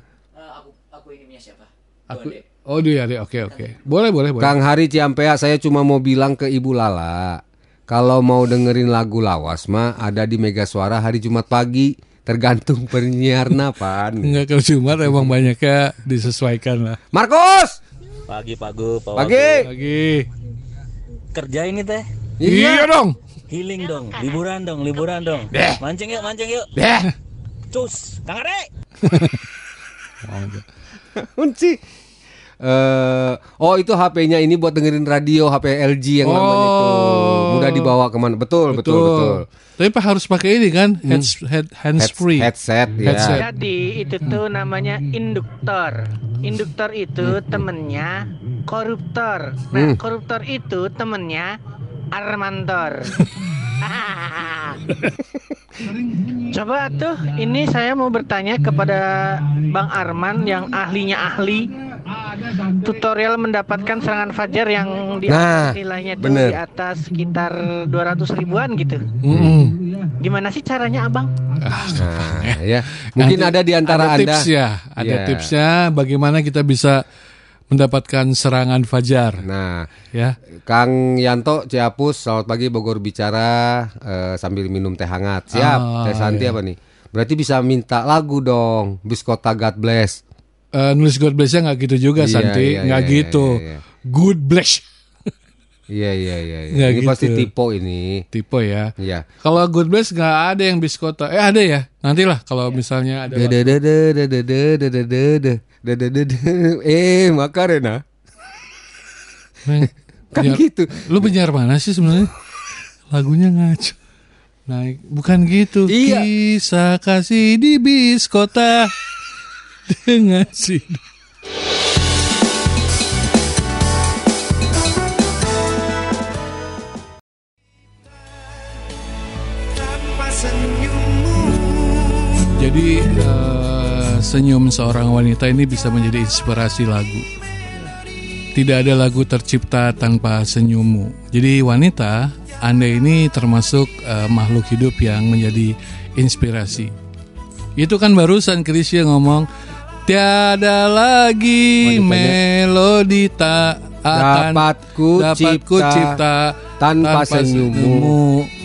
Aku Oh dia deh, oke oke. Boleh boleh boleh. Kang Hari Ciampea, saya cuma mau bilang ke Ibu Lala, kalau mau dengerin lagu lawas mah ada di Mega Suara hari Jumat pagi, tergantung penyiarna pan. Enggak kalau Jumat emang banyaknya disesuaikan lah. Markus, Pagi Pak Gu, Pak pagi. Lagi. Kerja ini teh. Iya dong. Healing dong, liburan dong, liburan dong. Mancing yuk, mancing yuk. Deh, Cus, Kang Are. kunci. Eh, oh itu HP-nya ini buat dengerin radio HP LG yang namanya itu Oh. mudah dibawa ke mana? Betul, betul, betul. Tapi Pak harus pakai ini kan, heads, head, hands Heads- free. headset, ya. Headset. Jadi itu tuh namanya induktor. Induktor itu temennya koruptor. Nah, koruptor itu temennya Armantor. Coba tuh, ini saya mau bertanya kepada Bang Arman yang ahlinya ahli tutorial mendapatkan serangan fajar yang di Nah, atas nilainya bener. di atas sekitar 200 ribuan gitu. Mm-mm. Gimana sih caranya, Abang? Nah, ya. Mungkin Nanti ada di antara ada Anda. tips ya, ada Ya. tipsnya bagaimana kita bisa mendapatkan serangan fajar, Nah, ya. Kang Yanto Ciapus, selamat pagi Bogor bicara eh, sambil minum teh hangat. Siap. Ah, teh Santi iya. apa nih? Berarti bisa minta lagu dong. Biskota God Bless. Eh, nulis God bless-nya nggak gitu juga, Iya, Santi, iya, nggak iya, gitu. iya, iya. Good bless Iya iya iya. iya. Ini gitu. pasti tipe ini. tipe ya. Iya. Kalau good bless nggak ada yang biskota, eh ada ya. Nantilah kalau misalnya ada. Eh, Makarena. Neng, Kan penyiar- gitu. Lu penyiar mana sih sebenarnya? Lagunya ngaco. Naik, bukan gitu. Iya. Kisah kasih di bis kota dengan si. Jadi senyum seorang wanita ini bisa menjadi inspirasi lagu. Tidak ada lagu tercipta tanpa senyummu. Jadi wanita, Anda ini termasuk eh, makhluk hidup yang menjadi inspirasi. Itu kan barusan Krisya ngomong tiada lagi Wanitanya, melodi tak akan Dapat ku dapat ku cipta cipta tanpa senyummu.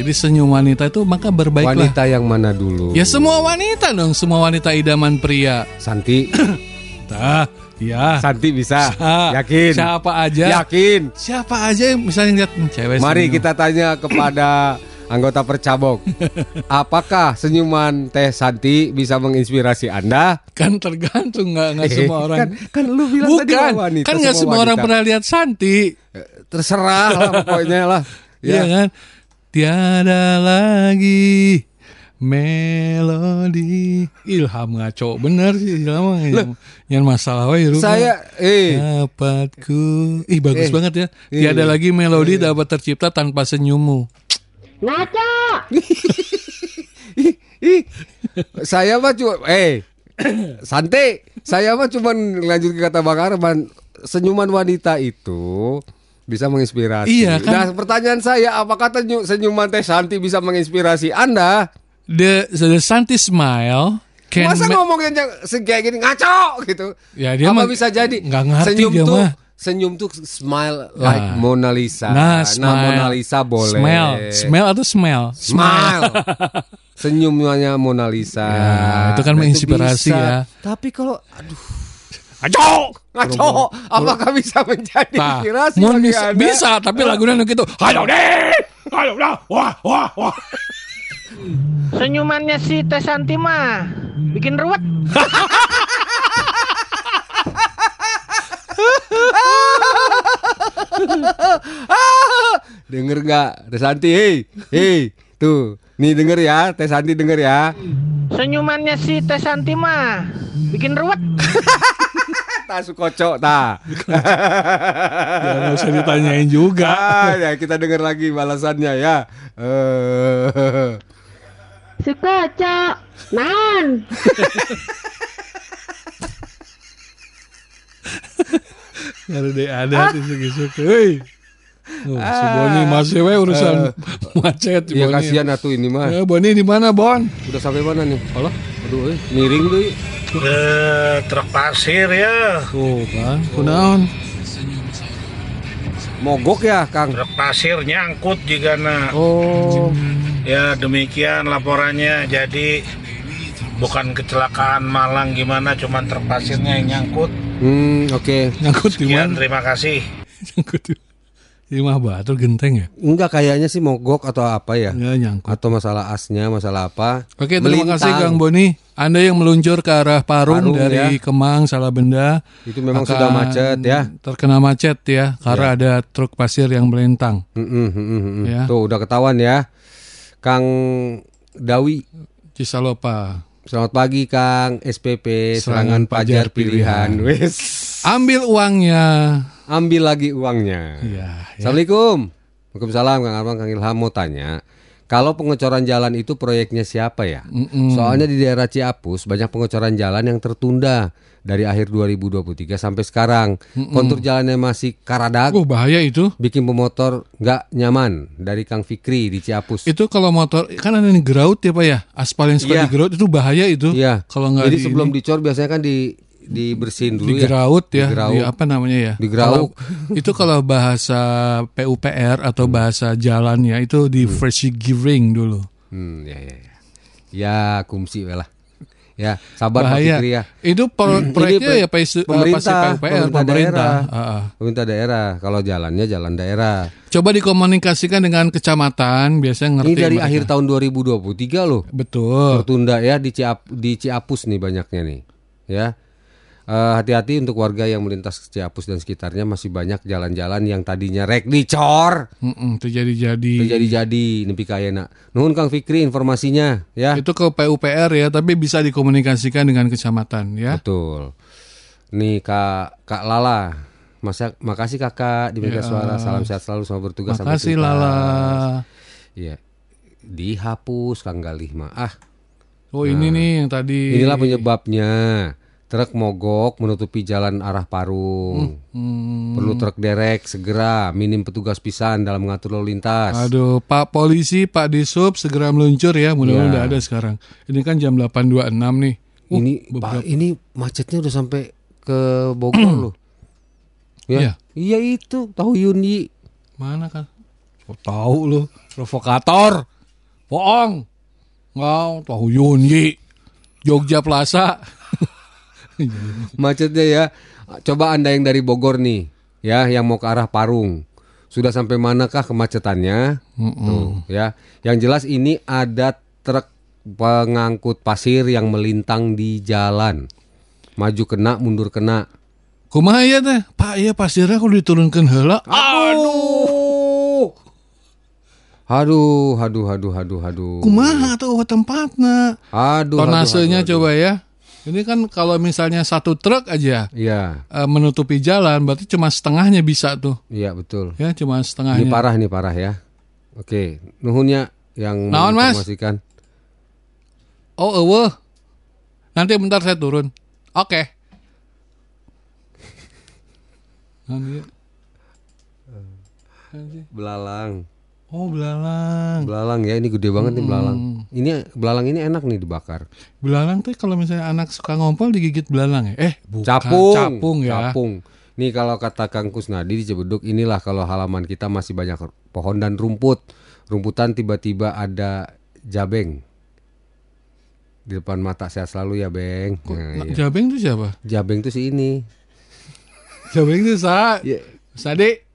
Jadi senyum wanita itu maka berbaiklah. Wanita yang mana dulu? Ya semua wanita dong, semua wanita idaman pria. Santi. Tah, ya. Santi bisa. Sa- Yakin. Siapa aja? Yakin. Siapa aja yang misalnya lihat hmm, cewek Mari senyum. kita tanya kepada anggota percabok. Apakah senyuman Teh Santi bisa menginspirasi Anda? kan tergantung nggak nggak Eh, semua orang. Kan, kan lu bilang tadi Bukan, mah wanita. kan nggak semua orang wanita. pernah lihat Santi, Eh, Terserah lah pokoknya lah. Iya kan? Tiada lagi melodi. Ilham ngaco. Bener sih Ilham yang, yang masalah wae. Saya eh. Dapatku ih bagus Eh, banget ya. Iya. tiada lagi melodi dapat tercipta tanpa senyummu. Ih, ih, saya mah cuma eh. Santi, saya mah cuma lanjut ke kata Bang Arman, senyuman wanita itu bisa menginspirasi. Iya, kan? Nah, pertanyaan saya, apakah senyuman Teh Santi bisa menginspirasi Anda? the the Santi smile can Masa ma- ngomongnya kayak gini ngaco gitu? Ya, dia Apa mah bisa jadi nggak ngerti senyum dia tuh mah. senyum tuh smile like Nah. Mona Lisa. Nah, smile. Mona Lisa boleh. Smell, smell atau smell? Smile. Senyumnya Mona Lisa. Ya, itu kan Nah, menginspirasi bisa. ya. Tapi kalau aduh Aco! ngaco, apakah bisa menjadi Nah, inspirasi bagi bisa, Anda? bisa, tapi lagunya nu gitu. Ayo deh, ayo dah, wah, wah, wah. Senyumannya si Teh Santi mah bikin ruwet. Denger gak? Teh Santi, hei, hei, tuh, nih denger ya, Teh Santi denger ya. Senyumannya si Teh Santi mah bikin ruwet. Tak sukocok, ta. Ya nggak usah ditanyain juga. Ah, ya kita denger lagi balasannya ya. Eh, Suka, Cok. Non. Ada deh ada Oh, si Boni masih we urusan macet si ya Boni. kasihan atuh ini mah. Ya, Boni di mana, Bon? Udah sampai mana nih? Allah, aduh, eh, miring tuh. Eh, truk pasir ya. Tuh kan, kunaon? Mogok ya, Kang. Truk pasir nyangkut juga nah. Oh, Ya demikian laporannya. Jadi bukan kecelakaan malang gimana, cuman truk pasirnya yang nyangkut. hmm, oke. Nyangkut di mana? terima kasih. Nyangkut di di mah batu genteng ya? Enggak kayaknya sih mogok atau apa ya? Ya nyangkut. Atau masalah asnya, masalah apa? Oke, terima kasih Melintang. Kang Boni. Anda yang meluncur ke arah Parung, Parung, dari ya. Kemang, Salabenda. Itu memang sudah macet ya. Terkena macet ya, karena ada truk pasir yang melintang. Mm, mm, mm, mm, mm. Ya. Tuh udah ketahuan ya. Kang Dawi, Cisalopa. selamat pagi Kang SPP Serangan Serangan, Pajar Pajar Pilihan. Wes, Ambil uangnya. Ambil lagi uangnya. Ya, ya. Assalamualaikum. Waalaikumsalam Kang Arman, Kang Ilham mau tanya. Kalau pengecoran jalan itu proyeknya siapa ya? Mm-mm. Soalnya di daerah Ciapus banyak pengecoran jalan yang tertunda dari akhir 2023 sampai sekarang. Kontur jalannya masih karadak, Oh, bahaya itu. bikin pemotor nggak nyaman. Dari Kang Fikri di Ciapus. Itu kalau motor kan ada nih grout ya Pak ya. Aspal yang suka Iya. di grout itu bahaya itu. Iya. Kalau nggak Jadi di sebelum ini, dicor biasanya kan di dibersihin dulu di ya. graut ya, Digraut. di apa namanya ya? Digraut. Kalau- itu kalau bahasa PUPR atau bahasa jalannya itu di fresh gearing dulu. Hmm, ya ya ya. Ya, kumsi lah. Ya, sabar Pak bahaya. Fikri ya. Itu pro- proyeknya ya Pak pemerintah, PUPR, pemerintah pemerintah. daerah. Ah, ah. Pemerintah daerah, kalau jalannya jalan daerah. Coba dikomunikasikan dengan kecamatan, biasanya ngerti. Ini dari mereka. akhir tahun 2023 loh. Betul. Tertunda ya di Ciap di Ciapus nih banyaknya nih. Ya. Eh, hati-hati untuk warga yang melintas ke Ciapus dan sekitarnya masih banyak jalan-jalan yang tadinya rek dicor. Mm-mm, terjadi-jadi. Terjadi-jadi nepi ka ayeuna. Nuhun Kang Fikri informasinya ya. Itu ke PUPR ya, tapi bisa dikomunikasikan dengan kecamatan ya. Betul. Nih Kak Kak Lala. Masa, makasih kakak di Mega Suara. Salam sehat selalu sama bertugas Ya. Makasih. Lala. Iya. Dihapus Kang Galih mah. Ah, Oh ini nih yang tadi. inilah penyebabnya. Truk mogok menutupi jalan arah Parung. Hmm. Perlu truk derek segera minim petugas pisan dalam mengatur lalu lintas. Aduh, Pak Polisi, Pak Disub segera meluncur ya. Mudah-mudahan Ya. udah ada sekarang. Ini kan jam 8.26 nih. Uh, ini beberapa- Pak, ini macetnya udah sampai ke Bogor loh. Iya. Ya. Iya itu tahu Yunyi. Mana kan? So, tahu lu, provokator. Bohong. Nggak, tahu Yunyi. Jogja Plaza. Macetnya ya. Coba Anda yang dari Bogor nih, ya, yang mau ke arah Parung. Sudah sampai manakah kemacetannya? Tuh, ya. Yang jelas ini ada truk pengangkut pasir yang melintang di jalan. Maju kena, mundur kena. Kumaha ya teh? Pak, iya pasirnya kalau diturunkan heula. Aduh. Aduh, aduh, aduh, aduh, aduh. Kumaha tuh tempatnya? Aduh, Tonasenya aduh, aduh, coba ya. Ini kan kalau misalnya satu truk aja Iya, eh, menutupi jalan, berarti cuma setengahnya bisa tuh. iya betul. Ya, cuma Ini setengahnya. parah nih parah ya. Oke, nuhunnya yang Naon, Mas? menginformasikan. Oh, eueuh. Nanti bentar saya turun. Oke. Nanti. Belalang. Oh, belalang. Belalang ya, ini gede banget nih belalang. Ini belalang ini enak nih dibakar. Belalang tuh kalau misalnya anak suka ngompol digigit belalang ya? Eh, bukan Capung. capung ya. Capung. Nih kalau kata Kang Kusnadi di Cibeduk inilah kalau halaman kita masih banyak pohon dan rumput. Rumputan tiba-tiba ada jabeng. Di depan mata saya selalu ya, Beng. Nah, iya. Jabeng itu siapa? Jabeng tuh si ini. Jabeng itu sa. Ya, Sade.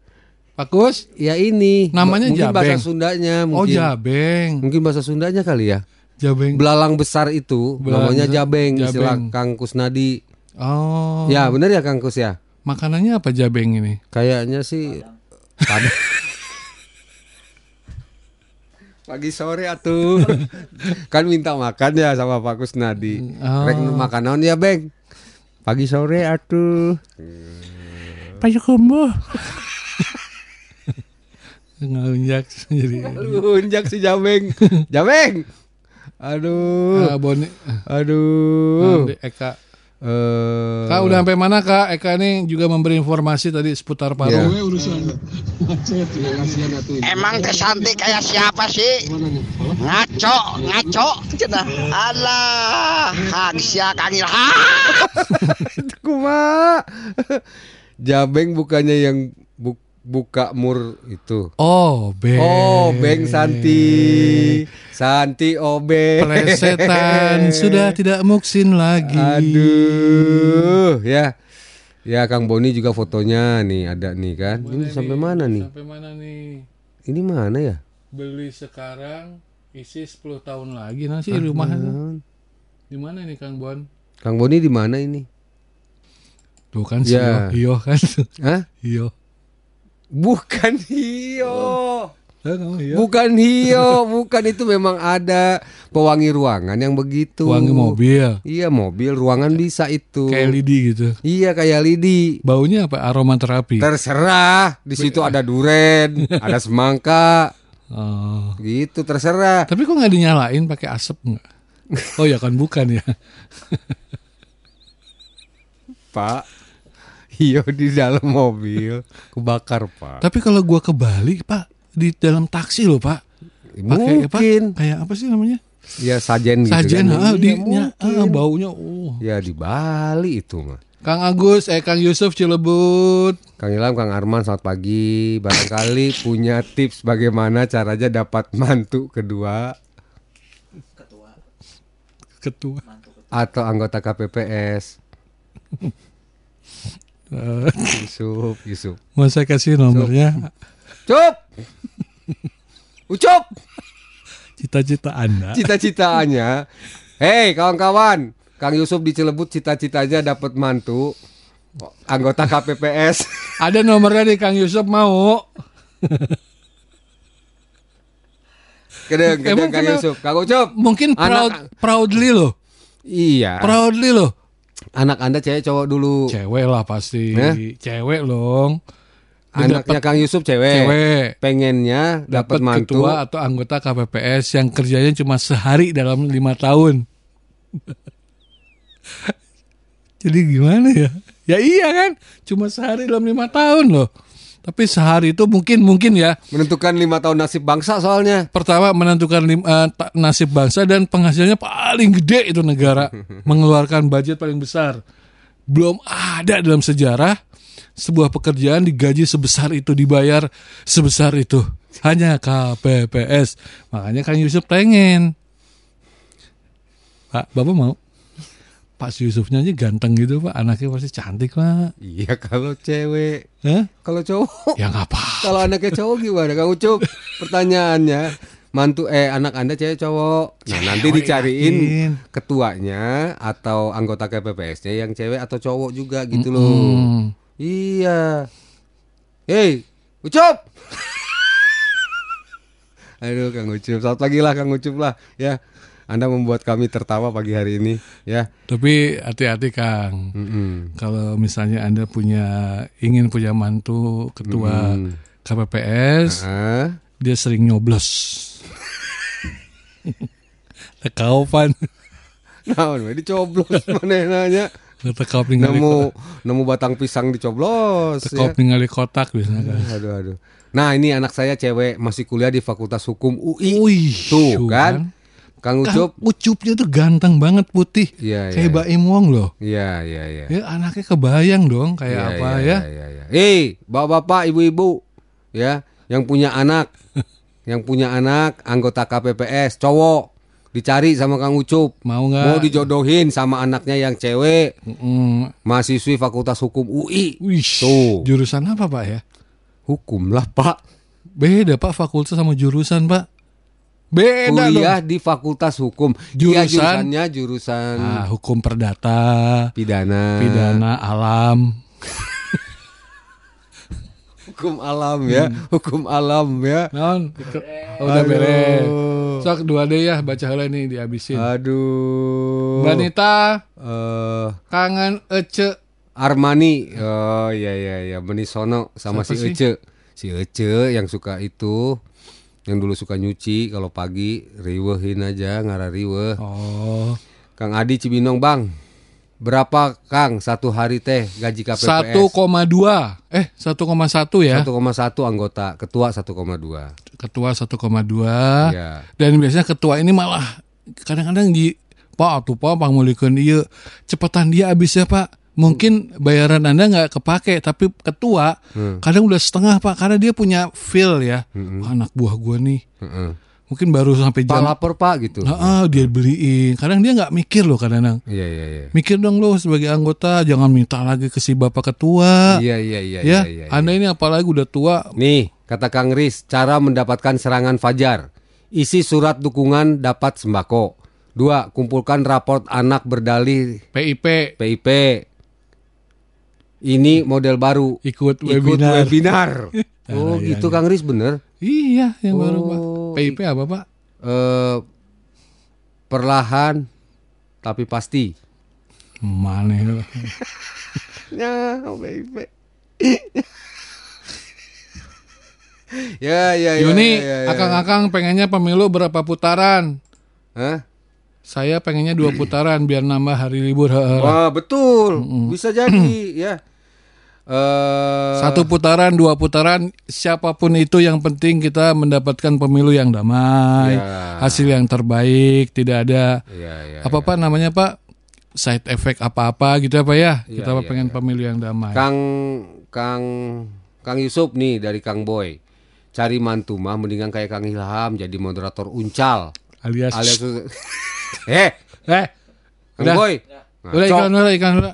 Bagus. ya ini. Namanya mungkin bahasa jabeng. Sundanya Oh, mungkin. jabeng. Mungkin bahasa Sundanya kali ya. Jabeng. Belalang besar itu Belalang namanya besar, jabeng, istilah jabeng. Kang Kusnadi. Oh. Ya, benar ya Kang Kus ya? Makanannya apa jabeng ini? Kayaknya sih padang. Pagi sore atuh. kan minta makan ya sama Pak Kusnadi. Oh. Rek makan naon ya, Beng? Pagi sore atuh. Payu kumbuh. Ngelunjak jadi. Lunjak si Jabeng. Jabeng. Aduh. Ah, Boni. Aduh. Ah, di Eka. Eh, Kak udah sampai mana Kak? Eka ini juga memberi informasi tadi seputar Paru. Ya. Emang kesantik kayak siapa sih? Ngaco, ngaco. Cenah. Alah, hak sia Kang Ilham. kumaha? Jabeng bukannya yang buka mur itu. Oh, Beng. Oh, Beng Santi. Santi Obeng. Plesetan sudah tidak muksin lagi. Aduh, ya. Ya, Kang Boni juga fotonya nih ada nih kan. Ini sampai mana nih? Sampai mana nih? Ini mana ya? Beli sekarang isi 10 tahun lagi nanti rumah di mana nih Kang Bon? Kang Boni di mana ini? Tuh kan Ya. Sio, Iyo kan. Hah? Iyo. Bukan Hio. Eh, kamu Iyo. Bukan Hio, bukan itu memang ada pewangi ruangan yang begitu. Wangi mobil. Iya, mobil ruangan bisa itu. Kayak lidi gitu. Iya, kayak lidi. Baunya apa? Aromaterapi. Terserah. Di situ ada duren, ada semangka, Oh. gitu terserah. Tapi kok nggak dinyalain pakai asap nggak? Oh ya kan bukan ya. Pak. Hio di dalam mobil kebakar, Pak. Tapi kalau gua ke Bali, Pak, di dalam taksi loh, Pak. Pakai apa? Mungkin. Kayak apa sih namanya? Ya sajen gitu Sajen, kan. ah, Iya, di, mungkin. ah, baunya. Oh. Ya di Bali itu mah. Kang Agus, eh Kang Yusuf Cilebut. Kang Ilham, Kang Arman, selamat pagi. Barangkali punya tips bagaimana caranya dapat mantu kedua Ketua. atau anggota KPPS. Eh, Yusuf, Yusuf. mau saya kasih nomornya Cup. Ucup. cita-cita Anda. Cita-citaannya. Hei kawan-kawan, Kang Yusuf di Cilebut cita-citanya dapat mantu anggota KPPS. Ada nomornya nih Kang Yusuf mau. Kedeng, kedeng Kang? Yusuf. Kang Ucup. Mungkin proud, Anak- proudly loh. Iya. Proudly loh. Anak Anda cewek cowok dulu. Cewek lah pasti. Hah? Cewek dong. Anaknya Kang Yusuf cewek. Cewek. Pengennya dapat Dapat mantu. ketua atau anggota KPPS yang kerjanya cuma sehari dalam lima tahun. Jadi gimana ya? Ya iya kan, cuma sehari dalam lima tahun loh. Tapi sehari itu mungkin mungkin ya. Menentukan lima tahun nasib bangsa soalnya. Pertama menentukan lim- eh, ta- nasib bangsa dan penghasilnya paling gede itu negara mengeluarkan budget paling besar. Belum ada dalam sejarah sebuah pekerjaan digaji sebesar itu dibayar sebesar itu. Hanya KPPS. Makanya Kang Yusuf pengen. Pak, Bapak mau? Pak Yusufnya aja ganteng gitu Pak. Anaknya pasti cantik Pak. Iya kalau cewek. Hah? Kalau cowok. Ya nggak apa. Kalau anaknya cowok gimana Kang Ucup? Pertanyaannya mantu eh anak Anda cewek cowok. Nah, nanti dicariin yakin. ketuanya atau anggota KPPS-nya yang cewek atau cowok juga gitu loh. Mm-mm. Iya. Hei, Ucup. Aduh, Kang Ucup. Selamat pagi lah Kang Ucup lah, ya. Anda membuat kami tertawa pagi hari ini, ya. Tapi hati-hati Kang. Mm-mm. Kalau misalnya Anda punya ingin punya mantu ketua Mm. KPPS, Ah, dia sering nyoblos. Tekaupan, nah, dicoblos mana nanya. tekaup ningali Nemu nemu batang pisang dicoblos tekaup ya. ningali kotak biasanya kan. Aduh aduh. Nah, ini anak saya cewek masih kuliah di Fakultas Hukum UI. Tuh tuh kan. Kang Kang Ucup. Ucupnya tuh ganteng banget putih. Iya, kayak iya, Baim Wong loh. Iya, iya, iya. Ya anaknya kebayang dong kayak Iya, apa iya, ya. iya, iya, iya. Eh, bapak-bapak, ibu-ibu, ya, yang punya anak, yang punya anak, anggota KPPS, cowok, dicari sama Kang Ucup. Mau nggak? Mau dijodohin sama anaknya yang cewek, Mm, mahasiswi Fakultas Hukum UI. Wish. Tuh. Jurusan apa Pak ya? Hukum lah, Pak. Beda Pak fakultas sama jurusan Pak. Beda Kuliah dong. di Fakultas Hukum. Dia Jurusan? jurusannya jurusan Ah, hukum perdata, pidana. pidana alam. Hukum alam ya, hukum alam ya. Non, oh, udah beres. Sok dua deh ya baca heula nih dihabisin. Aduh. Mbak Nita, Eh, kangen Ece. Armani. Oh iya iya iya, Menisono sama Siapa si sih? Ece. Si Ece yang suka itu yang dulu suka nyuci kalau pagi riwehin aja ngara riweh. Oh, Kang Adi Cibinong, Bang. Berapa Kang satu hari teh gaji KPPS? 1,2. Eh, 1,1 ya. 1,1 anggota, ketua 1,2. Ketua 1,2. Ya. Dan biasanya ketua ini malah kadang-kadang di Pak tuh Pak pangmulikeun ieu. Cepetan dia habisnya Pak. Mungkin bayaran Anda nggak kepake tapi ketua Hmm. kadang udah setengah Pak karena dia punya feel ya. Wah, anak buah gua nih. Heeh. Mungkin baru sampai Pak jam lapor Pak gitu. Nah, dia beliin. Kadang dia nggak mikir loh kadang-kadang. Iya iya iya. Mikir dong lo sebagai anggota jangan minta lagi ke si bapak ketua. Iya iya iya ya, iya. iya. Anda ini apalagi udah tua. Nih, kata Kang Riz, cara mendapatkan serangan fajar. Isi surat dukungan dapat sembako. Dua, kumpulkan raport anak berdalih PIP PIP. Ini model baru. ikut Ikut webinar. webinar. Nah, oh, iya, gitu iya. Kang Riz bener. Iya, yang baru Pak. Oh, PIP apa Pak? Eh perlahan tapi pasti. Mana ya? Ya, PIP. ya, ya, ya. Yuni, ya, ya. akang-akang pengennya pemilu berapa putaran? Hah? Saya pengennya dua putaran biar nambah hari libur. Wah, betul. Bisa jadi, ya. Eh Satu putaran, dua putaran, siapa pun itu yang penting kita mendapatkan pemilu yang damai, Ya. hasil yang terbaik, tidak ada ya, ya, apa pak namanya pak side effect apa-apa gitu apa ya? Iya, kita iya, pengen pemilu yang damai. Kang Kang Kang Yusuf nih dari Kang Boy. Cari mantu mah mendingan kayak Kang Ilham jadi moderator uncal. alias, Alias Eh, eh, Kang udah, Boy. udah Ngaco. ikan udah ikan udah.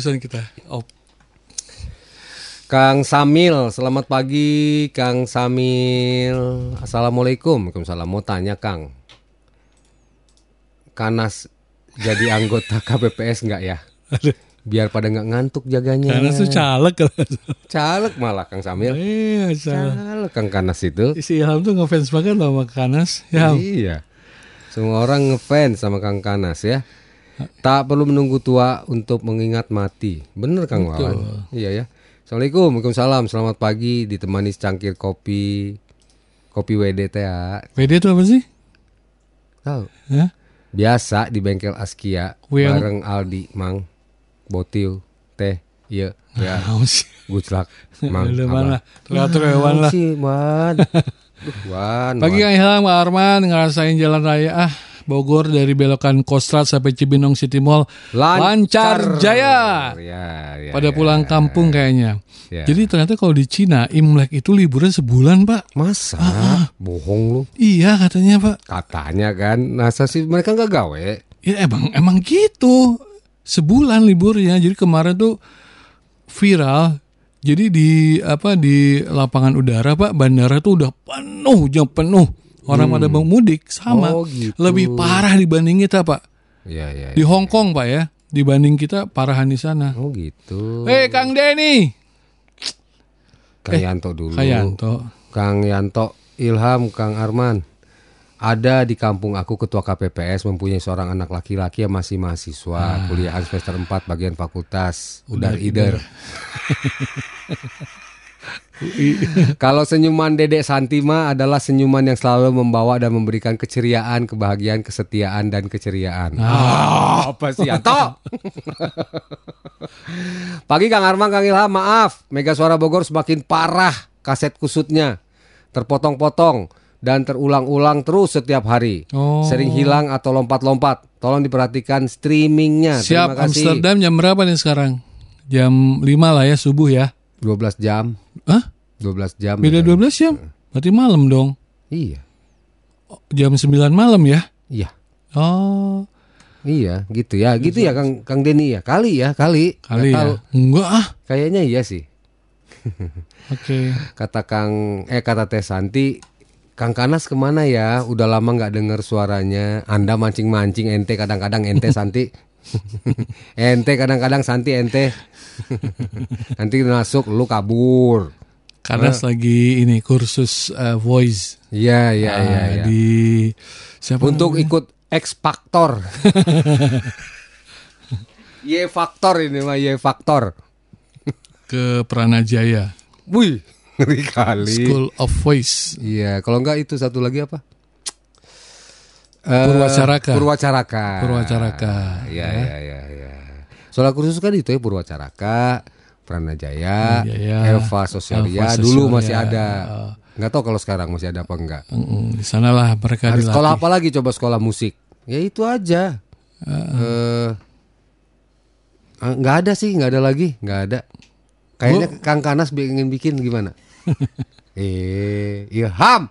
Tulisan kita? Oh, Kang Samil, selamat pagi Kang Samil. Assalamualaikum. Waalaikumsalam. Mau tanya Kang. Kanas jadi anggota KPPS nggak ya? Biar pada nggak ngantuk jaganya. karena tuh caleg kalau Caleg malah Kang Samil. Iya, caleg. Caleg Kang Kanas itu. Si Ilham tuh ngefans banget sama Kanas. Ya, Iya. Semua orang ngefans sama Kang Kanas ya. Tak perlu menunggu tua untuk mengingat mati. Bener Kang Wawan. Iya ya. Assalamualaikum, Waalaikumsalam. Selamat pagi ditemani secangkir kopi. Kopi WD ya. PD itu apa sih? Tahu. Hah? Biasa di bengkel Askia yang- bareng Aldi, Mang. Botil, teh, iya, ya. Guclak, Mang. Udah Abah. mana? Teratur ya Wan lah. Wan. Wan. Pagi. Kang Ilham, Arman ngerasain jalan raya ah Bogor dari belokan Kostrad sampai Cibinong City Mall lancar, jaya. Ya, ya, Pada ya. pulang kampung kayaknya. Ya. Jadi ternyata kalau di Cina Imlek itu liburan sebulan Pak. Masa? Bohong lu. Iya katanya Pak. Katanya kan, nasa sih mereka nggak gawe. Ya emang emang gitu. Sebulan liburnya. Jadi kemarin tuh viral. Jadi di apa di lapangan udara Pak, bandara tuh udah penuh jam penuh. Orang pada mau mudik sama. Oh, gitu. Lebih parah dibanding kita Pak. Iya, iya. Di Hong Kong Pak ya. Dibanding kita parahan di sana. Oh gitu. Eh Kang Denny. Kang Yanto dulu. Kang Yanto. Kang Yanto, Ilham, Kang Arman. Ada di kampung aku ketua KPPS mempunyai seorang anak laki-laki yang masih mahasiswa, kuliahan semester 4 bagian fakultas, udar ider. Kalau senyuman Dedek Santima adalah senyuman yang selalu membawa dan memberikan keceriaan, kebahagiaan, kesetiaan dan keceriaan. Ah, apa sih Anto? Pagi Kang Arman, Kang Ilham, maaf. Mega Suara Bogor semakin parah kaset kusutnya. Terpotong-potong dan terulang-ulang terus setiap hari. Oh. Sering hilang atau lompat-lompat. Tolong diperhatikan streamingnya. Siap Terima kasih. Amsterdam jam berapa nih sekarang? Jam 5 lah ya subuh ya. 12 jam. Hah? 12 jam. Beda 12 jam? Berarti malam dong. Iya. Jam 9 malam ya? Iya. Oh, Iya, gitu ya. Gitu ya Kang Kang Deni ya. Kali ya, kali. kali Nggak ya. tahu. Enggak ah. Kayaknya iya sih. Oke. Kata Kang eh kata Teh Santi Kang Kanas ke mana ya? Udah lama nggak dengar suaranya. Anda mancing-mancing ente kadang-kadang ente Santi. ente kadang-kadang Santi ente. Nanti masuk lu kabur. Karena lagi ini kursus eh, voice. Iya iya Ah, iya iya. Di siapa Untuk namanya? ikut X Factor. Y Factor ini mah Y Factor. ke Pranajaya Wih, ngeri kali. School of Voice. Iya, kalau enggak itu satu lagi apa? Eh, Purwacaraka. Purwacaraka. Purwacaraka. Iya, iya, iya, iya. Soal kursus kan itu ya Purwacaraka, Pranajaya, Pranajaya, Elva Sosialia dulu masih ada. oh. Nggak tahu kalau sekarang masih ada apa enggak. Mm, Di sanalah mereka Harus dilatih. sekolah apa lagi coba sekolah musik? Ya itu aja. Eh, ah, nggak ada sih, nggak ada lagi, nggak ada. Kayaknya Kang Kanas ingin bikin gimana? eh, Ilham.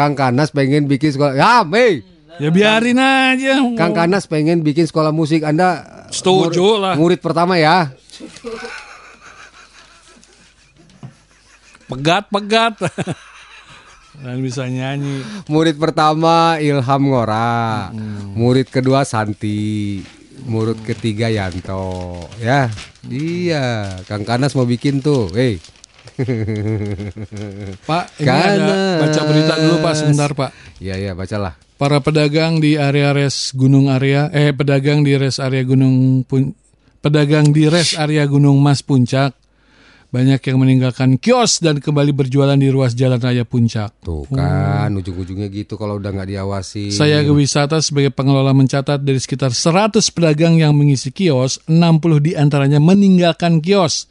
Kang Kanas pengen bikin sekolah. Ilham, hey. Ya biarin aja. Kang Kanas pengen bikin sekolah musik. Anda Setuju murid, lah. Murid pertama ya. Pegat-pegat. Dan bisa nyanyi. Murid pertama Ilham Ngora. Murid kedua Santi. Murid ketiga Yanto. Ya. Iya, Kang Kanas mau bikin tuh. Hey. Pak, ini ada baca berita dulu Pak sebentar Pak. Iya, iya, bacalah. Para pedagang di area res Gunung Area, eh pedagang di res area Gunung Pun, pedagang di res area Gunung Mas Puncak banyak yang meninggalkan kios dan kembali berjualan di ruas Jalan Raya Puncak. Tuh kan, ujung-ujungnya gitu kalau udah nggak diawasi. Saya ke wisata sebagai pengelola mencatat dari sekitar 100 pedagang yang mengisi kios, 60 di antaranya meninggalkan kios.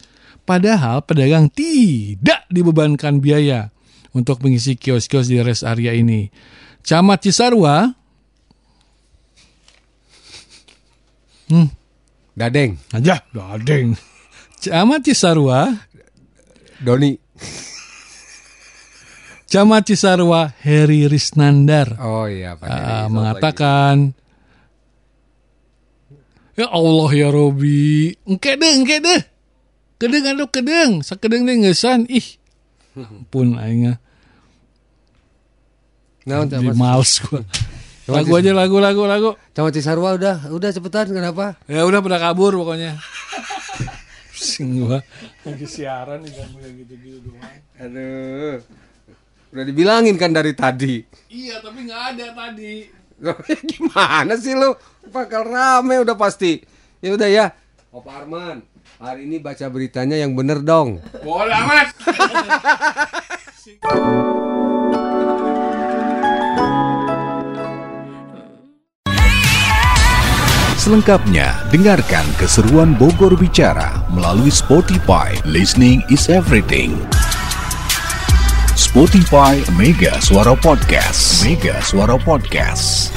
Padahal pedagang tidak dibebankan biaya untuk mengisi kios-kios di rest area ini. Camat Cisarua, Dadeng, aja dadeng. Camat Cisarua, Doni. Camat Cisarua Heri Risnandar Oh iya, Pak. Heri. uh, mengatakan Ya Allah ya Robi Engke deh, engke deh Kedeng aduh kedeng Sakedeng deh ngesan Ih Ampun aingnya pagi. Nah, Camat, males gua Lagu aja lagu lagu lagu Camat Cisarua udah, udah cepetan kenapa? Ya udah pada kabur pokoknya Pusing gua Lagi siaran nih kamu yang gitu-gitu doang Aduh. Udah dibilangin kan dari tadi. Iya tapi gak ada tadi Gimana sih lu? Bakal rame udah pasti. Ya udah ya. Opa Arman, hari ini baca beritanya yang bener dong. Boleh amat Selengkapnya, dengarkan keseruan Bogor Bicara melalui Spotify. Listening is everything. Spotify Mega Suara Podcast. Mega Suara Podcast.